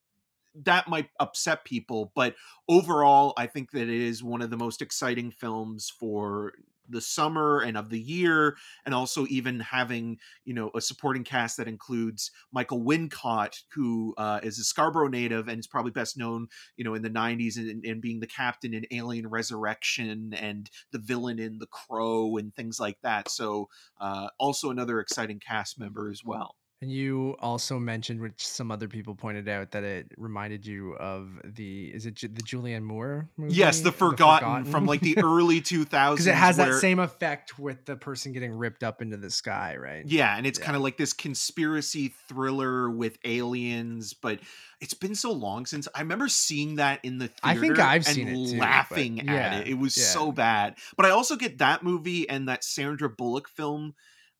that might upset people. But overall, I think that it is one of the most exciting films for the summer and of the year and also even having you know a supporting cast that includes michael wincott who uh, is a scarborough native and is probably best known you know in the 90s and, and being the captain in alien resurrection and the villain in the crow and things like that. So uh, also another exciting cast member as well And you also mentioned, which some other people pointed out, that it reminded you of the is it Ju- the Julianne Moore movie? yes the forgotten, from like the [laughs] early 2000s because it has that same effect with the person getting ripped up into the sky, right? Yeah, and it's Yeah. kind of like this conspiracy thriller with aliens, but it's been so long since I remember seeing that in the theater. I think I've and seen it too, laughing yeah, at it. It was yeah. so bad. But I also get that movie and that Sandra Bullock film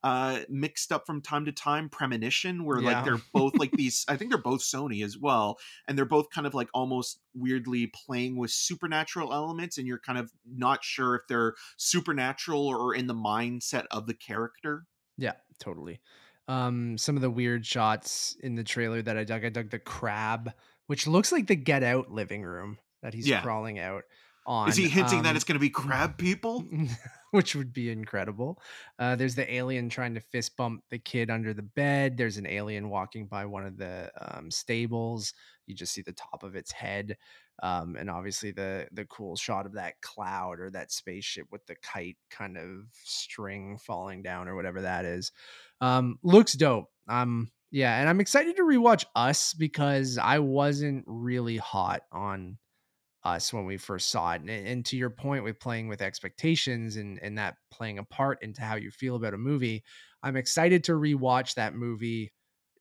uh mixed up from time to time premonition where Yeah. like they're both like these i think they're both sony as well and they're both kind of like almost weirdly playing with supernatural elements and you're kind of not sure if they're supernatural or in the mindset of the character Yeah, totally. Um, some of the weird shots in the trailer that I dug, I dug the crab, which looks like the Get Out living room that he's Yeah. crawling out on. Is he hinting that Um, it's going to be crab people? [laughs] which would be incredible. Uh, there's the alien trying to fist bump the kid under the bed. There's an alien walking by one of the um, stables. You just see the top of its head, um, and obviously the the cool shot of that cloud or that spaceship with the kite kind of string falling down or whatever that is. Um, looks dope. Um, yeah, and I'm excited to rewatch Us because I wasn't really hot on us when we first saw it. And, and to your point with playing with expectations and, and that playing a part into how you feel about a movie, I'm excited to rewatch that movie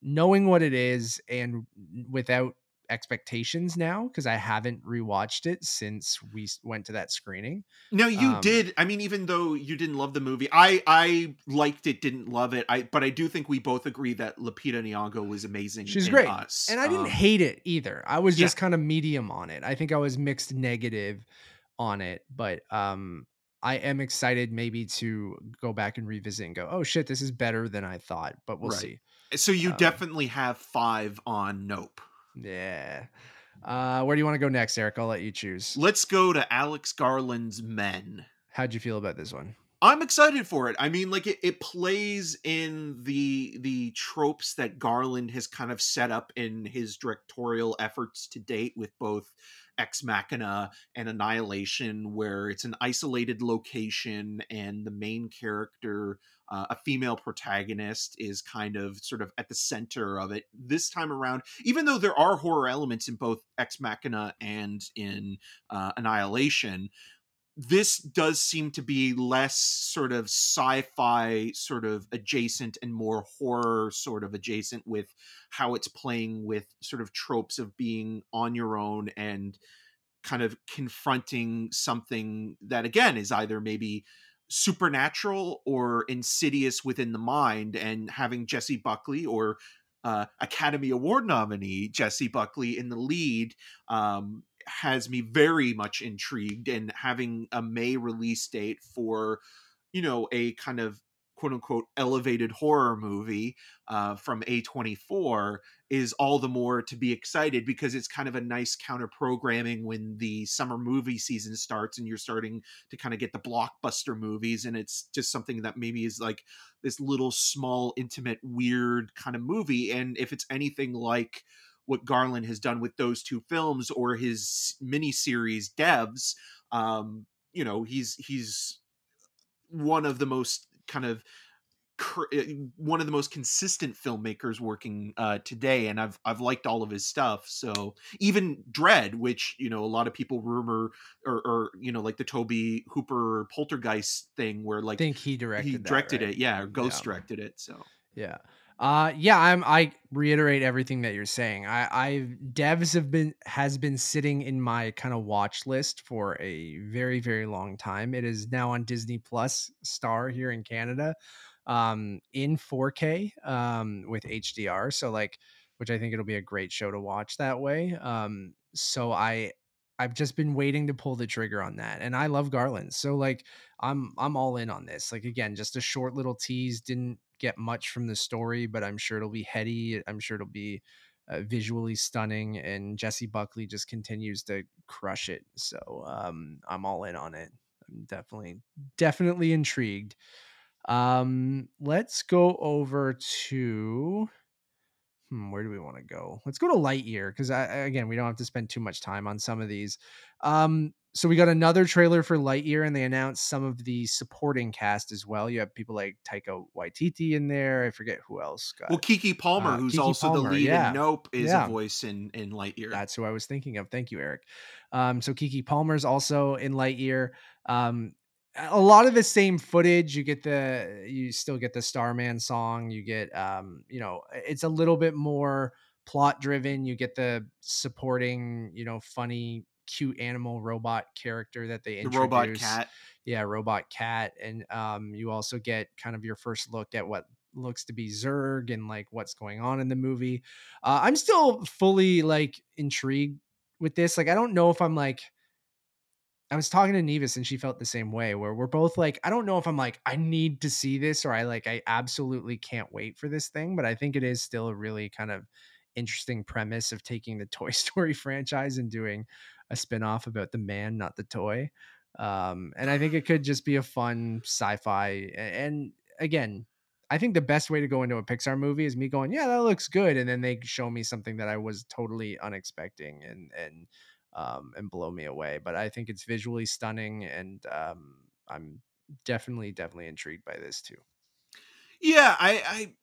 knowing what it is and without expectations now because I haven't rewatched it since we went to that screening. No, you Um, did. I mean, even though you didn't love the movie, I I liked it, didn't love it. I but I do think we both agree that Lupita Nyong'o was amazing. She's great. Us. And I didn't Um, hate it either. I was yeah. just kind of medium on it. I think I was mixed negative on it, but um I am excited maybe to go back and revisit and go, oh shit, this is better than I thought, but we'll Right. see. So you um, definitely have five on Nope. Yeah. Uh where do you want to go next, Eric? I'll let you choose. Let's go to Alex Garland's Men. How'd you feel about this one? I'm excited for it. I mean, like it, it plays in the the tropes that Garland has kind of set up in his directorial efforts to date with both Ex Machina and Annihilation, where it's an isolated location and the main character, uh, a female protagonist, is kind of sort of at the center of it. This time around, even though there are horror elements in both Ex Machina and in uh, Annihilation, this does seem to be less sort of sci-fi sort of adjacent and more horror sort of adjacent with how it's playing with sort of tropes of being on your own and kind of confronting something that again is either maybe supernatural or insidious within the mind and having Jessie Buckley or uh, Academy Award nominee Jessie Buckley in the lead um, has me very much intrigued and having a May release date for you know a kind of quote unquote elevated horror movie uh, from A24 is all the more to be excited because it's kind of a nice counter programming when the summer movie season starts and you're starting to kind of get the blockbuster movies and it's just something that maybe is like this little small intimate weird kind of movie and if it's anything like what Garland has done with those two films or his miniseries Devs um you know he's he's one of the most kind of eh, one of the most consistent filmmakers working uh, today, and I've I've liked all of his stuff. So even Dredd, which you know a lot of people rumor or, or you know like the Tobe Hooper Poltergeist thing, where like I think he directed he directed that, right? it, yeah, or Ghost Yeah. directed it. So Yeah. Uh yeah, I'm I reiterate everything that you're saying. I I devs have been has been sitting in my kind of watch list for a very very long time. It is now on Disney Plus Star here in Canada um in 4K um with HDR. So like which I think it'll be a great show to watch that way. Um so I I've just been waiting to pull the trigger on that. And I love Garland. So like I'm I'm all in on this. Like again, just a short little tease didn't get much from the story, but I'm sure it'll be heady. I'm sure it'll be uh, visually stunning, and Jessie Buckley just continues to crush it. So um, I'm all in on it. I'm definitely definitely intrigued. Um, let's go over to hmm, where do we want to go? Let's go to Lightyear because I again we don't have to spend too much time on some of these. Um, so we got another trailer for Lightyear, and they announced some of the supporting cast as well. You have people like Taika Waititi in there. I forget who else. Got. well, Keke Palmer, Uh, who's Keke also Palmer, the lead yeah. in Nope, is Yeah. a voice in in Lightyear. That's who I was thinking of. Thank you, Eric. Um, so Keke Palmer's also in Lightyear. Um, a lot of the same footage. You get the, you still get the Starman song. You get, um, you know, it's a little bit more plot driven. You get the supporting, you know, funny, cute animal robot character that they the introduce robot cat. yeah robot cat and um you also get kind of your first look at what looks to be Zurg and like what's going on in the movie uh, i'm still fully like intrigued with this like i don't know if i'm like i was talking to nevis and she felt the same way where we're both like i don't know if i'm like i need to see this or i like i absolutely can't wait for this thing but i think it is still a really kind of interesting premise of taking the toy [laughs] story franchise and doing a spin-off about the man not the toy um and i think it could just be a fun sci-fi and again i think the best way to go into a pixar movie is me going yeah that looks good and then they show me something that i was totally unexpecting and and um and blow me away but i think it's visually stunning and um i'm definitely definitely intrigued by this too. Yeah, I,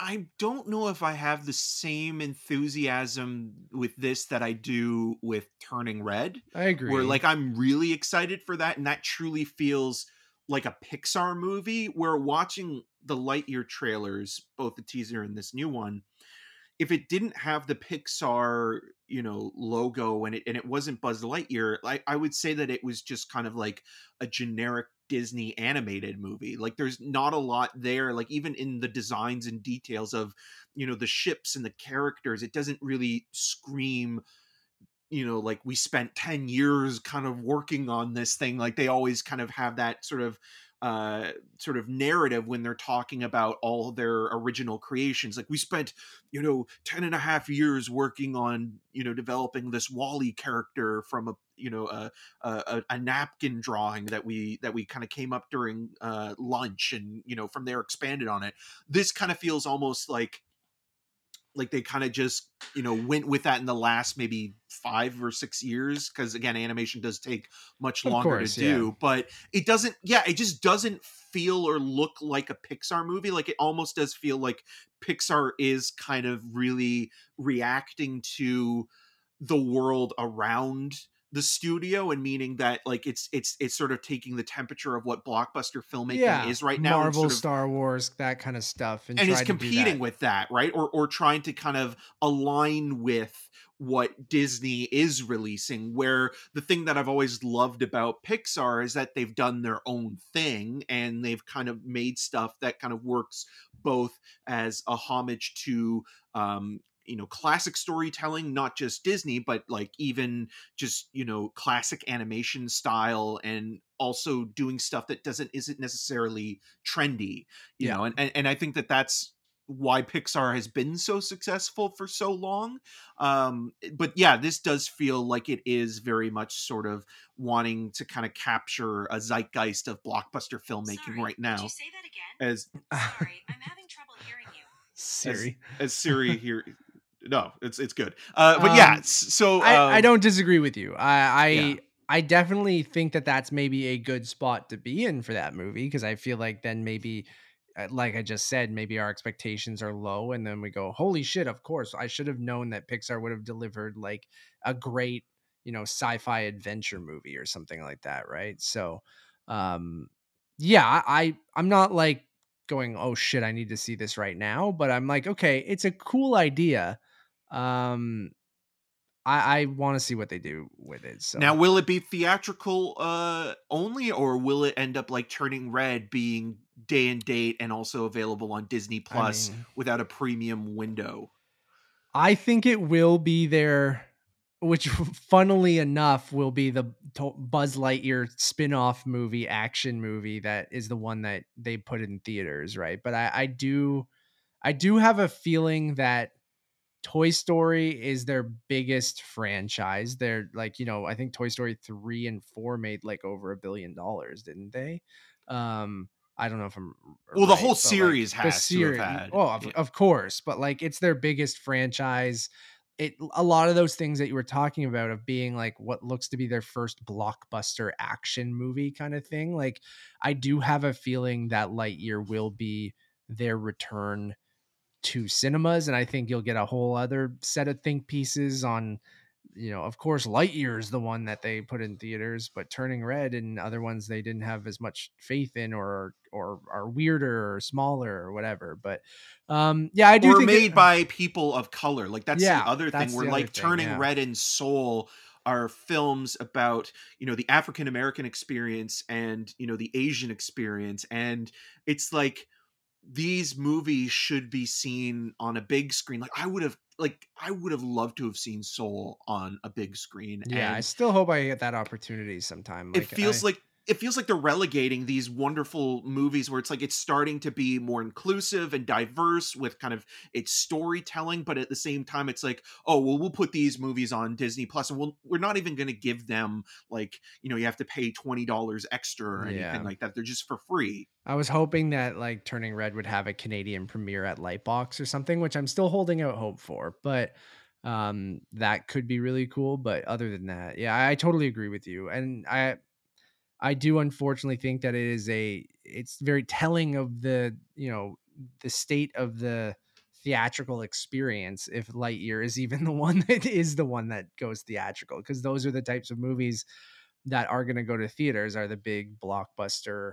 I I don't know if I have the same enthusiasm with this that I do with Turning Red. i agree Where like I'm really excited for that, and that truly feels like a Pixar movie. Where watching the Lightyear trailers, both the teaser and this new one, if it didn't have the Pixar, you know, logo and it and it wasn't Buzz Lightyear, like I would say that it was just kind of like a generic Disney animated movie. Like there's not a lot there. Like even in the designs and details of, you know, the ships and the characters, it doesn't really scream you know like we spent 10 years kind of working on this thing like they always kind of have that sort of uh sort of narrative when they're talking about all their original creations. Like we spent you know 10 and a half years working on you know developing this WALL-E character from a you know a a, a napkin drawing that we that we kind of came up during uh lunch and you know from there expanded on it. This kind of feels almost like like they kind of just you know went with that in the last maybe five or six years because again animation does take much Of longer course, to do but it doesn't yeah it just doesn't feel or look like a pixar movie like it almost does feel like pixar is kind of really reacting to the world around the studio and meaning that like it's it's it's sort of taking the temperature of what blockbuster filmmaking yeah is right now marvel sort of star wars that kind of stuff and, and is competing that. with that right or or trying to kind of align with what Disney is releasing where the thing that I've always loved about Pixar is that they've done their own thing and they've kind of made stuff that kind of works both as a homage to um you know classic storytelling not just disney but like even just you know classic animation style and also doing stuff that doesn't isn't necessarily trendy you Yeah. know and, and and i think that that's why pixar has been so successful for so long um but yeah this does feel like it is very much sort of wanting to kind of capture a zeitgeist of blockbuster filmmaking Sorry, right Did now you say that again? as [laughs] Sorry, I'm having trouble hearing you. Siri. as Siri [laughs] here. No, it's it's good. Uh, but yeah, Um, s- so I, I um, don't disagree with you. I I, Yeah. I definitely think that that's maybe a good spot to be in for that movie because I feel like then maybe, uh, like I just said, maybe our expectations are low, and then we go, "Holy shit!" Of course, I should have known that Pixar would have delivered like a great, you know, sci-fi adventure movie or something like that, right? So, um, yeah, I I'm not like going, "Oh shit, I need to see this right now," but I'm like, okay, it's a cool idea. Um, I, I want to see what they do with it. So now will it be theatrical uh only, or will it end up like turning red, being day and date, and also available on Disney I Plus mean, without a premium window? I think it will be there, which [laughs] funnily enough will be the Buzz Lightyear spin-off movie, action movie that is the one that they put in theaters, right? But I, I do, I do have a feeling that Toy Story is their biggest franchise. They're like, you know, I think Toy Story 3 and 4 made like over a billion dollars, didn't they? Um I don't know if I'm Well, the whole but, like, series the has to had, Oh, of, yeah. of course, but like it's their biggest franchise. It a lot of those things that you were talking about of being like what looks to be their first blockbuster action movie kind of thing. Like I do have a feeling that Lightyear will be their return to cinemas and i think you'll get a whole other set of think pieces on you know of course lightyear is the one that they put in theaters but turning red and other ones they didn't have as much faith in or or are weirder or smaller or whatever but um yeah i do or think made it, by people of color. Like that's Yeah, the other thing. Where other like thing, turning yeah. red and soul are films about you know the African American experience and you know the Asian experience, and it's like these movies should be seen on a big screen. Like I would have like I would have loved to have seen Soul on a big screen. yeah i still hope i get that opportunity sometime like it feels I- like it feels like they're relegating these wonderful movies where it's like it's starting to be more inclusive and diverse with kind of its storytelling but at the same time it's like oh well we'll put these movies on disney plus and we'll, we're not even going to give them like you know you have to pay $20 extra or anything Yeah. like that they're just for free I was hoping that like Turning Red would have a Canadian premiere at Lightbox or something, which I'm still holding out hope for. But um that could be really cool. But other than that, yeah, I, I totally agree with you. And I I do unfortunately think that it is a it's very telling of the, you know, the state of the theatrical experience if Lightyear is even [laughs] the one that is the one that goes theatrical because those are the types of movies that are going to go to theaters are the big blockbuster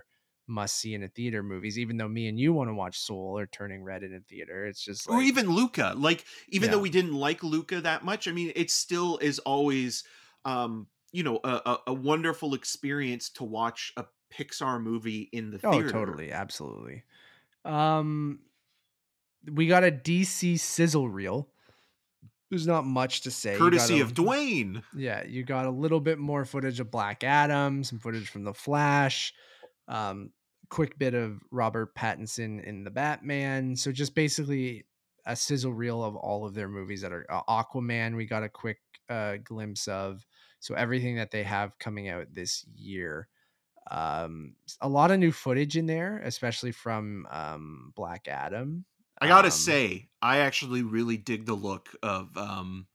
must see in a theater movies even though me and you want to watch Soul or Turning Red in a theater it's just like or even luca like even though we didn't like luca that much i mean it still is always um you know a, a, a wonderful experience to watch a pixar movie in the oh theater. totally absolutely. Um we got a DC sizzle reel. There's not much to say. Courtesy a- of dwayne. Yeah you got a little bit more footage of black adam some footage from the flash um quick bit of robert pattinson in the batman. So just basically a sizzle reel of all of their movies that are uh, aquaman we got a quick uh glimpse of so everything that they have coming out this year um a lot of new footage in there especially from um black adam i gotta Um, say i actually really dig the look of um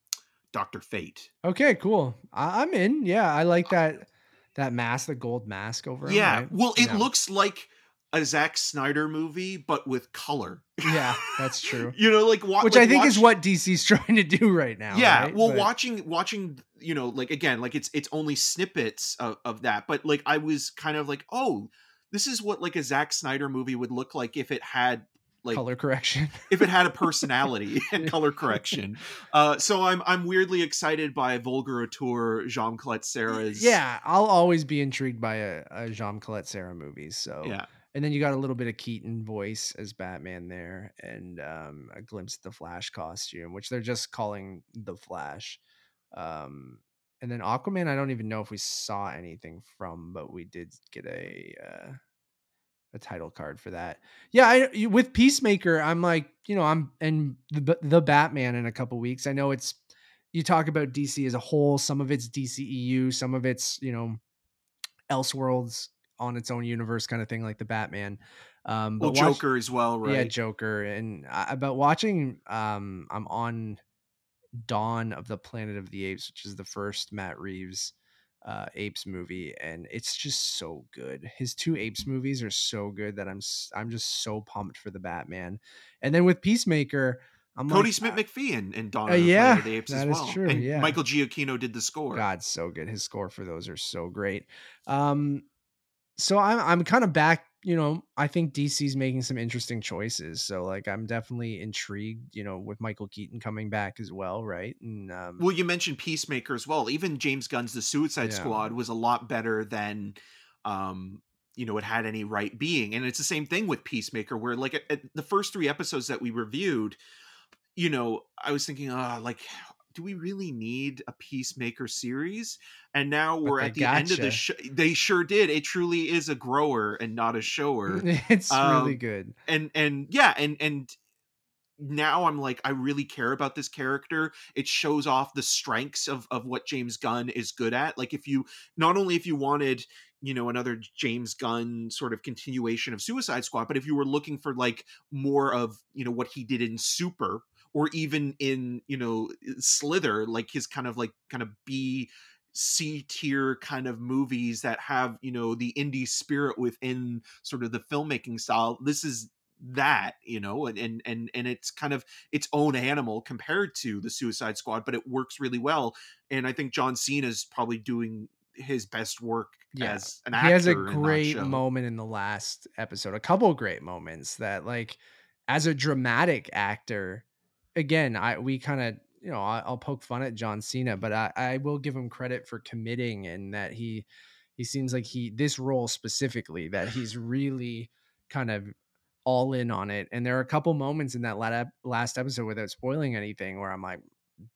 dr fate Okay, cool. I- I'm in. Yeah, I like that that mask, the gold mask over him. yeah right? well it Yeah. looks like a Zack Snyder movie, but with color. Yeah, [laughs] that's true. you know, like wa- Which like I think is watch- what DC's [laughs] trying to do right now. yeah right? well But- watching watching you know like again like it's it's only snippets of, of that but like i was kind of like oh this is what like a Zack snyder movie would look like if it had like color correction. if it had a [laughs] personality and color correction uh so i'm i'm weirdly excited by vulgar tour jean Collet-Serra's yeah, I'll always be intrigued by a, a Jean Collet-Serra movie. So yeah and then you got a little bit of Keaton voice as Batman there, and um, a glimpse of the Flash costume, which they're just calling the Flash. Um, and then Aquaman, I don't even know if we saw anything from, but we did get a uh, a title card for that. Yeah, I with Peacemaker, I'm like, you know, I'm and the the Batman in a couple weeks. I know it's you talk about DC as a whole. Some of it's DCEU, some of it's you know, Elseworlds on its own universe kind of thing, like the Batman. Um, well, but watch- Joker as well, right? yeah, Joker, and I, but watching, um, I'm on Dawn of the Planet of the Apes, which is the first Matt Reeves uh apes movie and it's just so good his two apes movies are so good that i'm I'm just so pumped for the batman and then with peacemaker i'm Kodi like, Smith uh, McPhee and, and Dawn uh, of the yeah, of the Apes as well. true, and yeah. Michael Giacchino did the score. God, so good. His score for those are so great. Um, so I'm I'm kind of back. You know, I think DC's making some interesting choices. So like, I'm definitely intrigued. You know, with Michael Keaton coming back as well, right? And um, Well, you mentioned Peacemaker as well. Even James Gunn's The Suicide Yeah. Squad was a lot better than, um, you know, it had any right being. And it's the same thing with Peacemaker, where like at, at the first three episodes that we reviewed, you know, I was thinking, uh, like, do we really need a Peacemaker series? And now we're at the end of the show. They sure did. It truly is a grower and not a shower. [laughs] it's really um, good. and and yeah and and now i'm like i really care about this character it shows off the strengths of of what james gunn is good at like if you not only if you wanted you know another james gunn sort of continuation of suicide squad but if you were looking for like more of you know what he did in super or even in you know slither like his kind of like kind of b C tier kind of movies that have, you know, the indie spirit within sort of the filmmaking style. This is that, you know, and and and and it's kind of its own animal compared to the Suicide Squad, but it works really well. And I think John Cena is probably doing his best work Yeah. as an actor he has a great moment in the last episode a couple great moments that like as a dramatic actor again i we kind of you know I, i'll poke fun at john cena but I, I will give him credit for committing and that he he seems like he this role specifically that [sighs] he's really kind of all in on it. And there are a couple moments in that last episode without spoiling anything where i'm like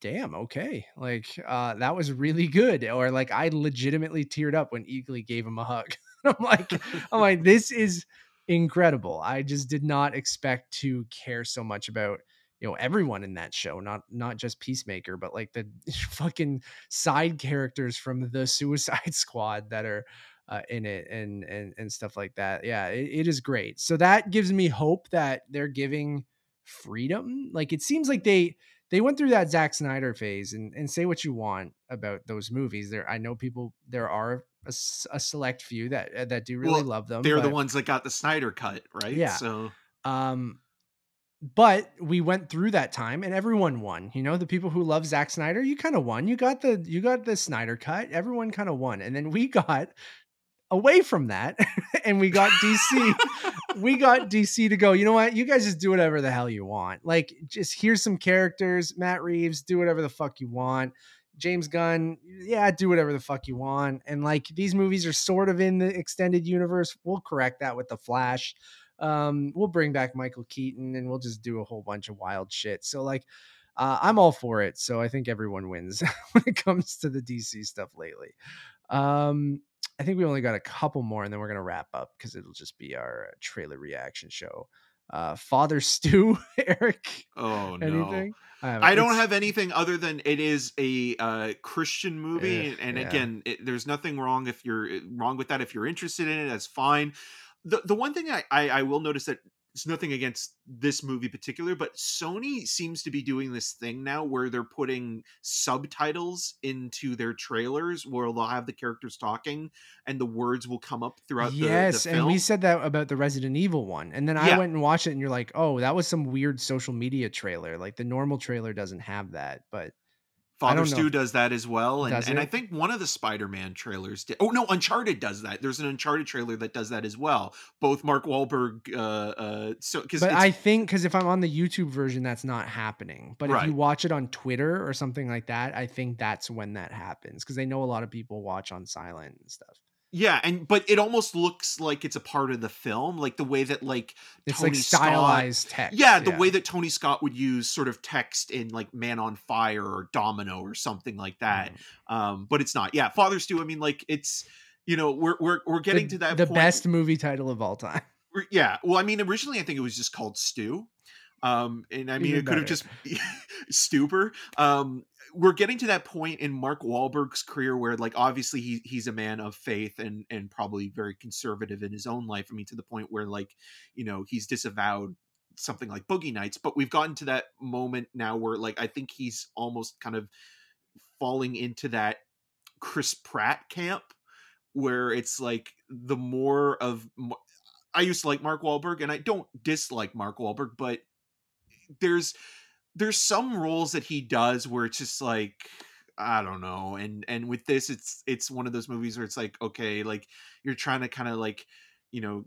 damn okay like uh that was really good. Or like i legitimately teared up when eagly gave him a hug. [laughs] I'm like i'm like [laughs] this is incredible. I just did not expect to care so much about you know everyone in that show not not just peacemaker but like the [laughs] fucking side characters from the suicide [laughs] squad that are uh, in it and and and stuff like that yeah it, it is great so that gives me hope that they're giving freedom like it seems like they they went through that Zack Snyder phase and, and say what you want about those movies. There, I know people. There are a select few that uh, that do really Well, love them. They're the ones that got the Snyder cut, right? Yeah. So Um, but we went through that time and everyone won. You know, the people who love Zack Snyder, you kind of won. You got the you got the Snyder cut. Everyone kind of won, and then we got away from that, [laughs] and we got DC. [laughs] we got DC to go. You know what? You guys just do whatever the hell you want. Like, just here's some characters. Matt Reeves, do whatever the fuck you want. James Gunn, yeah, do whatever the fuck you want. And like these movies are sort of in the extended universe. We'll correct that with the Flash. Um, we'll bring back Michael Keaton and we'll just do a whole bunch of wild shit. So like uh, I'm all for it. So I think everyone wins [laughs] when it comes to the DC stuff lately. Um, I think we only got a couple more and then we're gonna wrap up because it'll just be our trailer reaction show. Uh, Father [laughs] Stu, Eric. oh no. Anything? haven't. I don't It's- have anything other than it is a uh, Christian movie, and yeah. again, it, there's nothing wrong if you're eh, wrong with that. If you're interested in it, that's fine. The the one thing I, I I will notice that it's nothing against this movie particular, but Sony seems to be doing this thing now where they're putting subtitles into their trailers, where they'll have the characters talking, and the words will come up throughout the, yes, the and we said that about the Resident Evil one, and then I Yeah. went and watched it, and you're like, "Oh, that was some weird social media trailer. Like the normal trailer doesn't have that." But Father Stu does that as well, and, and I think one of the Spider-Man trailers did. Oh no, Uncharted does that. There's an Uncharted trailer that does that as well. Both Mark Wahlberg, uh, uh, so because but I think because if I'm on the YouTube version, that's not happening. But if you watch it on Twitter or something like that, I think that's when that happens because they know a lot of people watch on silent and stuff. Yeah, and but it almost looks like it's a part of the film, like the way that like It's Tony like Scott- text. yeah, the way that Tony Scott would use sort of text in like Man on Fire or Domino or something like that. Mm. Um, but it's not. Yeah, Father Stu. I mean, like it's you know we're we're we're getting the, to that the point best movie title of all time. Yeah well i mean originally i think it was just called Stu um and i mean Even it could have just [laughs] stuper um we're getting to that point in mark Wahlberg's career where like obviously he, he's a man of faith and and probably very conservative in his own life. I mean to the point where like you know he's disavowed something like boogie nights. But we've gotten to that moment now where like i think he's almost kind of falling into that chris pratt camp where it's like the more of I used to like Mark Wahlberg, and I don't dislike Mark Wahlberg, but there's there's some roles that he does where it's just like I don't know, and and with this, it's it's one of those movies where it's like okay, like you're trying to kind of like you know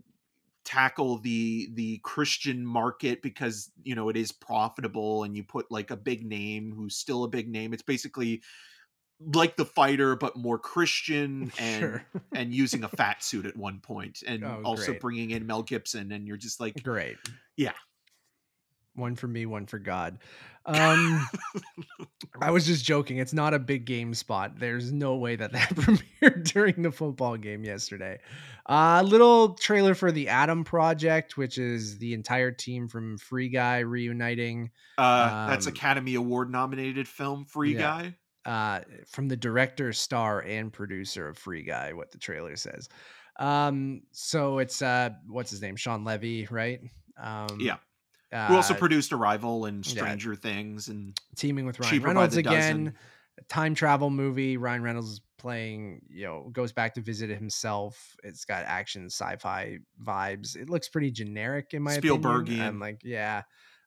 tackle the the Christian market because you know it is profitable, and you put like a big name who's still a big name. It's basically like the fighter but more christian [laughs] and sure. and using a fat suit at one point oh, and Oh, also great. bringing in Mel Gibson and you're just like Great. Yeah. One for me, one for God. Um, [laughs] I was just joking. It's not a big game spot. There's no way that that [laughs] premiered during the football game yesterday. A uh, little trailer for the Adam Project, which is the entire team from Free Guy reuniting uh that's Um, Academy Award nominated film Free yeah. Guy uh, from the director, star, and producer of Free Guy. What the trailer says. Um, so it's uh, what's his name? Shawn Levy, right? Um, Yeah. Who also uh, produced Arrival and yeah. Stranger Things and teaming with Ryan Reynolds again. Dozen. Time travel movie. Ryan Reynolds is playing, you know, goes back to visit himself. It's got action, sci-fi vibes. It looks pretty generic in my opinion. Spielbergian. I'm like, yeah,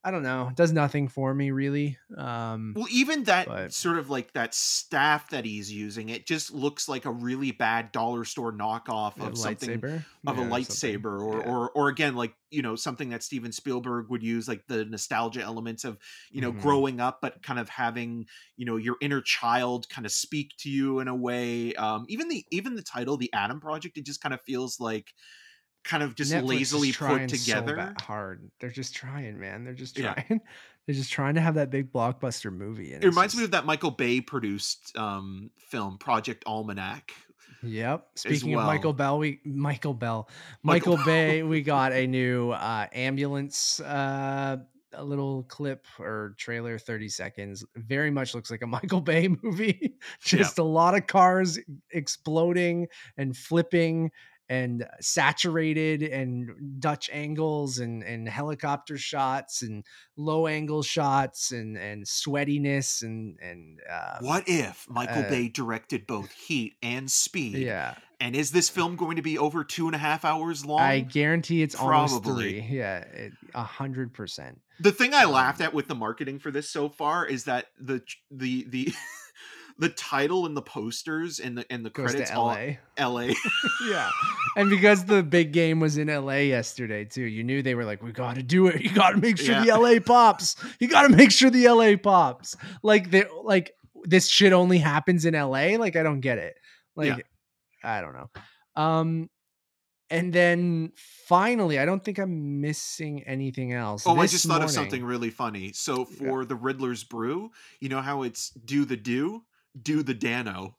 I don't know. It does nothing for me really. Um, well even that But- sort of like that staff that he's using it just looks like a really bad dollar store knockoff of something lightsaber of Yeah, a lightsaber or, Yeah. or or again like you know something that steven spielberg would use like the nostalgia elements of you know Mhm. growing up but kind of having you know your inner child kind of speak to you in a way um even the even the title the adam project it just kind of feels like kind of just Netflix lazily put together ba- hard. They're just trying, man. They're just Yeah. trying. [laughs] They're just trying to have that big blockbuster movie. It reminds me of that michael bay produced um film project almanac Yep. Speaking of. Michael Bell, we Michael Bell, Michael Michael Bay, we got a [laughs] new uh ambulance uh a little clip or trailer 30 seconds very much looks like a [laughs] michael bay movie just a lot of cars exploding and flipping and saturated and dutch angles and and helicopter shots and low angle shots and and sweatiness and and uh what if michael uh, bay directed both heat and speed yeah and is this film going to be over two and a half hours long I guarantee it's almost Probably. three. Yeah, a hundred percent. the thing I Um, laughed at with the marketing for this so far is that the the the [laughs] the title and the posters and the and the Goes credits to all LA. [laughs] Yeah, [laughs] and because the big game was in LA yesterday too, you knew they were like, "We got to do it. You got to make sure the LA pops. You got to make sure the LA pops." Like they like this shit only happens in LA. Like I don't get it. Like Yeah. I don't know. Um. And then finally, I don't think I'm missing anything else. oh, I just thought of something really funny. So Yeah. for the Riddler's Brew, you know how it's do the do, do the Dano.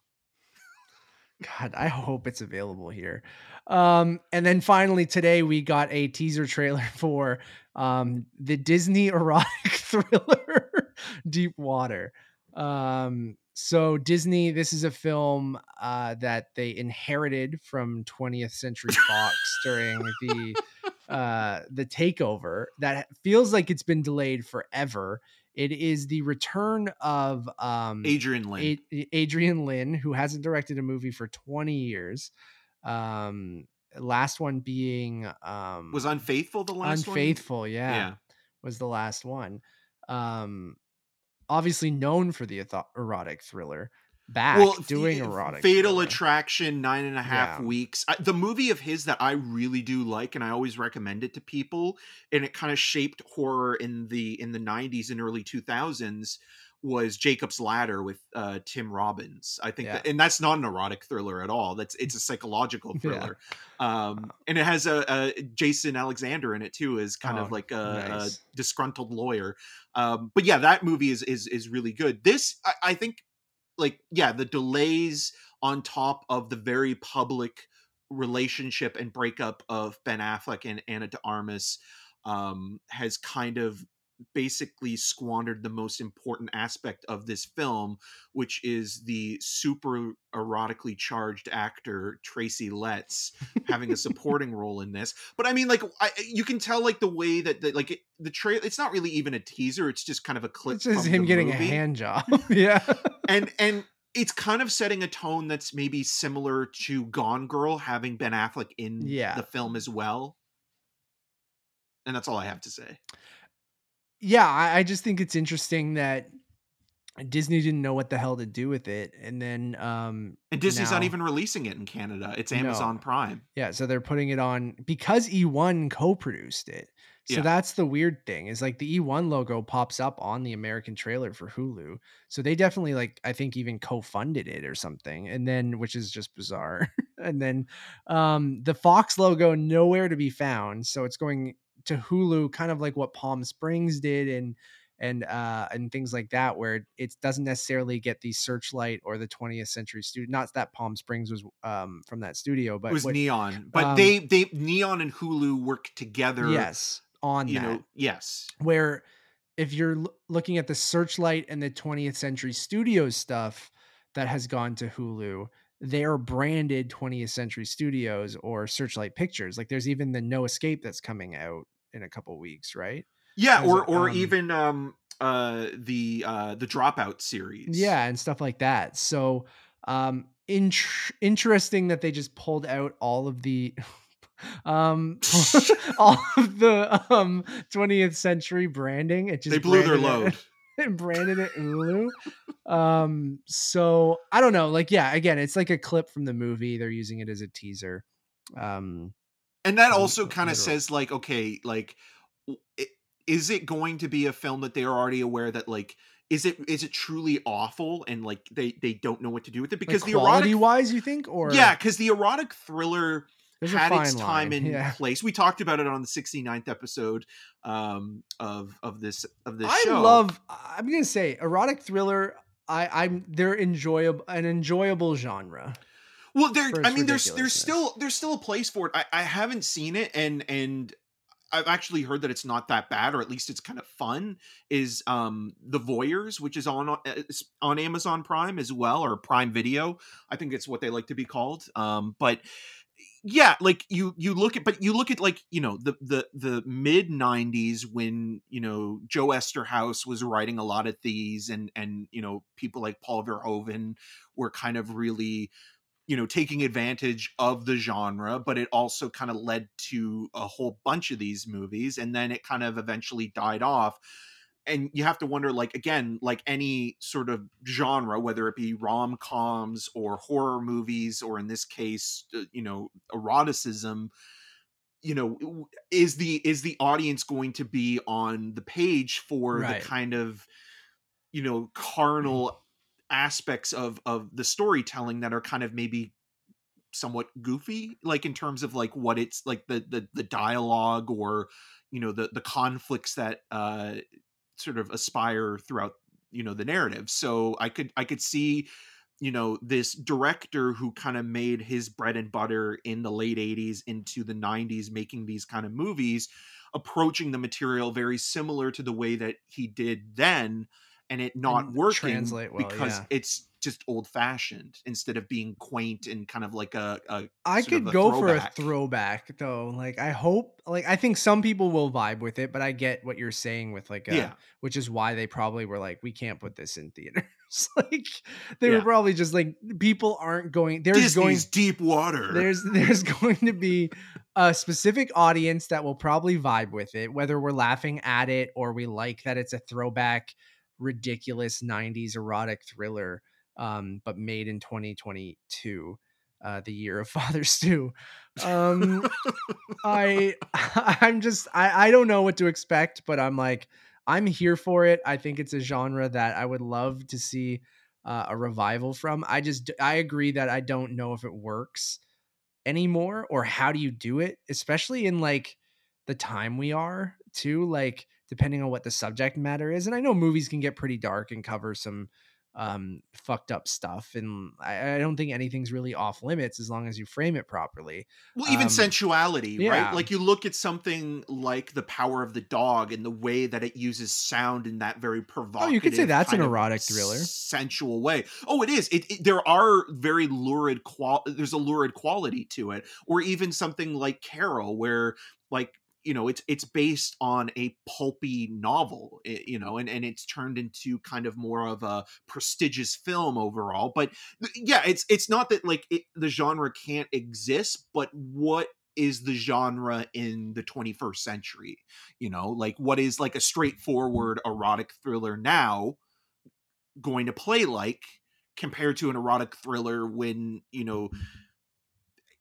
God, I hope it's available here. Um, and then finally today we got a teaser trailer [laughs] for um the Disney [laughs] erotic thriller Deep Water. Um, so Disney, this is a film uh that they inherited from 20th Century Fox [laughs] during the uh the takeover that feels like it's been delayed forever. It is the return of um Adrian Lyne. A- Adrian Lyne, who hasn't directed a movie for 20 years. Um, last one being um, was unfaithful the last Unfaithful, one? yeah, Yeah. was the last one. Um, obviously known for the erotic thriller. Back f- doing f- erotic. Fatal. Attraction, nine and a half Yeah. weeks. I, the movie of his that I really do like, and I always recommend it to people, and it kind of shaped horror in the in the '90s and early 2000s was Jacob's Ladder with uh, Tim Robbins. I think, Yeah. that, and that's not an erotic thriller at all. That's it's a [laughs] psychological Yeah. thriller, um, and it has a, a Jason Alexander in it too, as kind Oh, of like a, nice. a disgruntled lawyer. Um, but yeah, that movie is is is really good. This I, I think, like yeah, the delays on top of the very public relationship and breakup of Ben Affleck and Ana de Armas um, has kind of basically squandered the most important aspect of this film, which is the super erotically charged actor Tracy Letts having a [laughs] supporting role in this. But I mean, like, I, you can tell like the way that the, like it, the trail. It's not really even a teaser. It's just kind of a clip. It's just him getting movie a hand job. [laughs] [laughs] yeah. and and it's kind of setting a tone that's maybe similar to Gone Girl having Ben Affleck in Yeah. the film as well. And that's all I have to say. Yeah, I, I just think it's interesting that Disney didn't know what the hell to do with it, and then um, And Disney's not even releasing it in Canada. It's No. Amazon Prime. yeah, so they're putting it on because E1 co-produced it. So Yeah. that's the weird thing is like the E1 logo pops up on the American trailer for Hulu. So they definitely like I think even co-funded it or something, and then which is just bizarre. [laughs] and then um, the Fox logo nowhere to be found. So it's going to Hulu, kind of like what Palm Springs did, and and uh and things like that where it doesn't necessarily get the searchlight or the 20th century studio not that palm springs was um from that studio but it was what- Neon. But um, they they Neon and Hulu work together. yes on You that know, yes. where if you're l- looking at the searchlight and the 20th century studios stuff that has gone to hulu they are branded 20th century studios or searchlight pictures like there's even the no escape that's coming out in a couple weeks right Yeah, or a, or um, even um uh the uh the dropout series. yeah and stuff like that so um int- interesting that they just pulled out all of the [laughs] um [laughs] [laughs] all of the um 20th century branding it just They blew their branded it- load. and branded it Hulu. Um, so I don't know. Like, yeah, again, it's like a clip from the movie. They're using it as a teaser. Um, and that also kind of says like okay like is it going to be a film that they're already aware that like is it is it truly awful and like they they don't know what to do with it because like the erotic wise, you think, or yeah because the erotic thriller there's had its time line. [laughs] in Yeah. place we talked about it on the 69th episode um of of this of this I show love. I'm gonna say erotic thriller. I, I'm they're enjoyable, an enjoyable genre. Well there i mean there's there's still there's still a place for it I, I haven't seen it and and I've actually heard that it's not that bad, or at least it's kind of fun. Is um the Voyeurs, which is on uh, on Amazon Prime as well, or Prime Video. I think it's what they like to be called. Um, but yeah, like you you look at, but you look at like you know the the the mid '90s when you know Joe Eszterhas was writing a lot of these, and and you know people like Paul Verhoeven were kind of really you know taking advantage of the genre but it also kind of led to a whole bunch of these movies and then it kind of eventually died off and you have to wonder like again like any sort of genre whether it be rom-coms or horror movies or in this case uh, you know eroticism you know is the is the audience going to be on the page for Right. the kind of you know carnal aspects of of the storytelling that are kind of maybe somewhat goofy like in terms of like what it's like the the, the dialogue or you know the the conflicts that uh sort of aspire throughout you know the narrative. So i could i could see you know this director who kind of made his bread and butter in the late 80s into the 90s making these kind of movies approaching the material very similar to the way that he did then and it not And working well, because yeah. it's just old fashioned instead of being quaint and kind of like a, a I could a go for a throwback. throwback though. Like I hope like I think some people will vibe with it, but I get what you're saying with like a, Yeah. which is why they probably were like, we can't put this in theaters. [laughs] like they were probably just like people aren't going there's going Disney's deep water. there's there's [laughs] going to be a specific audience that will probably vibe with it, whether we're laughing at it or we like that it's a throwback, ridiculous 90s erotic thriller, um, but made in 2022, uh, the year of [laughs] Father Stu. Um, I [laughs] [laughs] I'm just I I don't know what to expect, but I'm like I'm here for it. I think it's a genre that I would love to see uh, a revival from. I just I agree that I don't know if it works anymore or how do you do it, especially in like the time we are too. Like depending on what the subject matter is, and I know movies can get pretty dark and cover some um fucked up stuff and I, I don't think anything's really off limits as long as you frame it properly well even Um, sensuality yeah. right like you look at something like the power of the dog and the way that it uses sound in that very provocative Oh, you could say that's an erotic thriller. sensual way oh it is it, it- there are very lurid qual there's a lurid quality to it or even something like carol where like you know it's it's based on a pulpy novel eh, you know and and it's turned into kind of more of a prestigious film overall but yeah it's it's not that like it, the genre can't exist but what is the genre in the 21st century you know? Like what is like a straightforward erotic thriller now going to play like compared to an erotic thriller when you know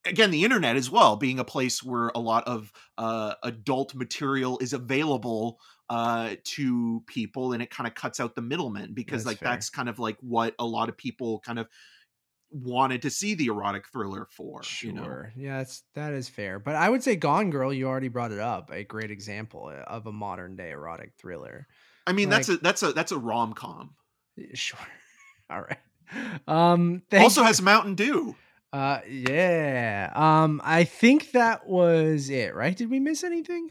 again the internet as well being a place where a lot of uh, adult material is available uh, to people and it kind of cuts out the middlemen because That's like fair. that's kind of like what a lot of people kind of wanted to see the erotic thriller for sure you know yeah that's that is fair but i would say gone girl you already brought it up a great example uh, of a modern day erotic thriller i mean that's a that's a that's a rom-com sure [laughs] all right um thank also you. has mountain dew uh yeah um i think that was it right did we miss anything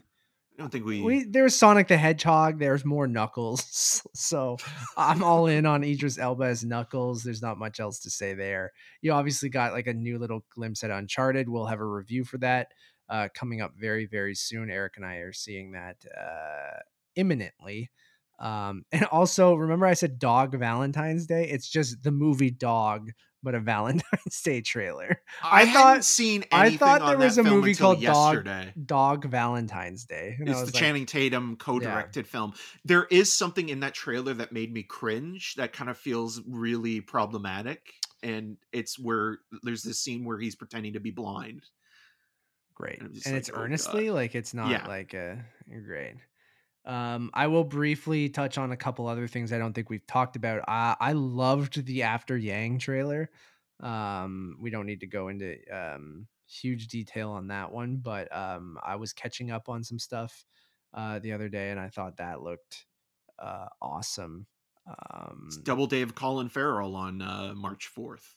i don't think we, we there was Sonic the Hedgehog. There's more Knuckles, [laughs] so I'm all in on Idris Elba as Knuckles. There's not much else to say there. You obviously got like a new little glimpse at Uncharted. We'll have a review for that uh, coming up very very soon. Eric and I are seeing that uh, imminently. Um, and also remember I said Dog Valentine's Day. It's just the movie Dog, but a. Valentine's Day trailer. i, I thought- seen I thought there was a movie called Dog- yesterday Dog Valentine's Day. And it's the like, Channing Tatum co-directed film. There is something in that trailer that made me cringe. That kind of feels really problematic, and it's where there's this scene where he's pretending to be blind. great And and like, it's "Oh, God." earnestly like it's not Yeah. like a great um i will briefly touch on a couple other things i don't think we've talked about. I i loved the after yang trailer. Um we don't need to go into um huge detail on that one but um i was catching up on some stuff uh the other day and i thought that looked uh awesome. Um It's Double Day of Colin Farrell on uh, March fourth.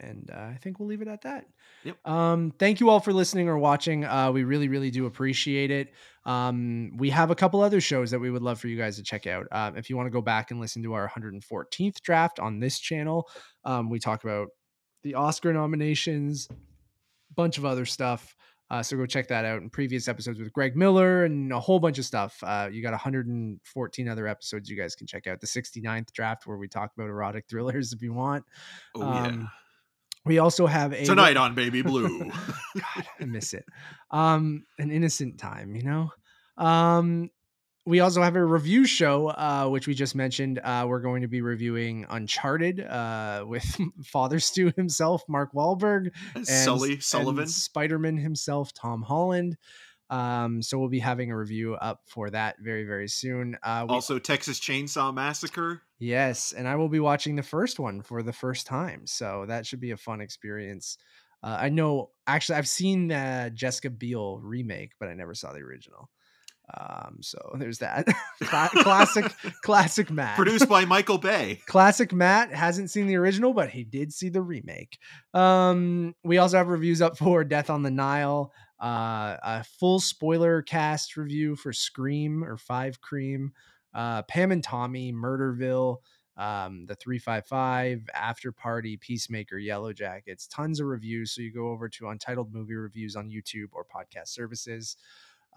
And uh, I think we'll leave it at that. Yep. Um, thank you all for listening or watching. Uh, we really, really do appreciate it. Um, we have a couple other shows that we would love for you guys to check out. Um, if you want to go back and listen to our 114th draft on this channel, um, we talk about the Oscar nominations, bunch of other stuff. Uh, so go check that out in previous episodes with Greg Miller and a whole bunch of stuff. Uh, you got 114 other episodes you guys can check out. The 69th draft where we talk about erotic thrillers if you want. Oh Um, We also have a tonight on Baby Blue. [laughs] God, I miss it. Um, an innocent time, you know. Um, we also have a review show, uh, which we just mentioned. Uh, we're going to be reviewing Uncharted uh, with [laughs] Father Stu himself, Mark Wahlberg, and Sully Sullivan. Spider-Man himself, Tom Holland. Um, so we'll be having a review up for that very, very soon. Uh, we, also, Texas Chainsaw Massacre. yes, and I will be watching the first one for the first time, so that should be a fun experience. Uh, I know, actually, I've seen the Jessica Biel remake, but I never saw the original. Um, so [laughs] there's that [laughs] classic, [laughs] classic Matt. Produced by Michael Bay. Classic Matt hasn't seen the original, but he did see the remake. Um, we also have reviews up for Death on the Nile, uh, a full spoiler cast review for Scream or Five Cream, uh, Pam and Tommy, Murderville, um, the 355, After Party, Peacemaker, Yellow Jackets, tons of reviews. So you go over to Untitled Movie Reviews on YouTube or podcast services.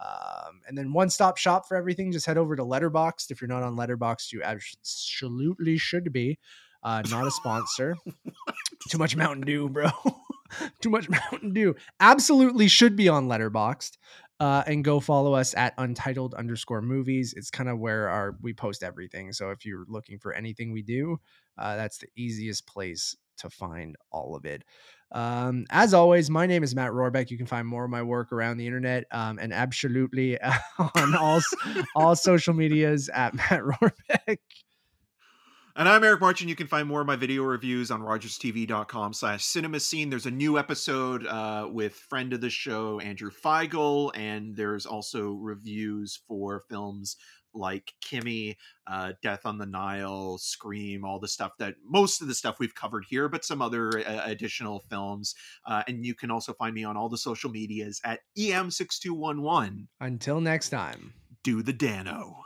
Um, and then one stop shop for everything. Just head over to Letterboxd. If you're not on Letterboxd, you absolutely should be. Uh, not a sponsor. [laughs] Too much Mountain Dew, bro. [laughs] [laughs] Too much Mountain Dew. Absolutely should be on Letterboxd. Uh, and go follow us at untitled underscore movies. It's kind of where our we post everything. So if you're looking for anything we do, uh, that's the easiest place to find all of it. Um, as always, my name is Matt Rohrbeck. You can find more of my work around the internet um, and absolutely [laughs] on all all social medias at Matt Rohrbeck. And I'm Eric Martin. You can find more of my video reviews on rogerstv.com slash cinema scene. There's a new episode uh, with friend of the show, Andrew Feigl, and there's also reviews for films like Kimi, uh, Death on the Nile, Scream, all the stuff that most of the stuff we've covered here, but some other uh, additional films. Uh, and you can also find me on all the social medias at EM6211. Until next time, do the Dano.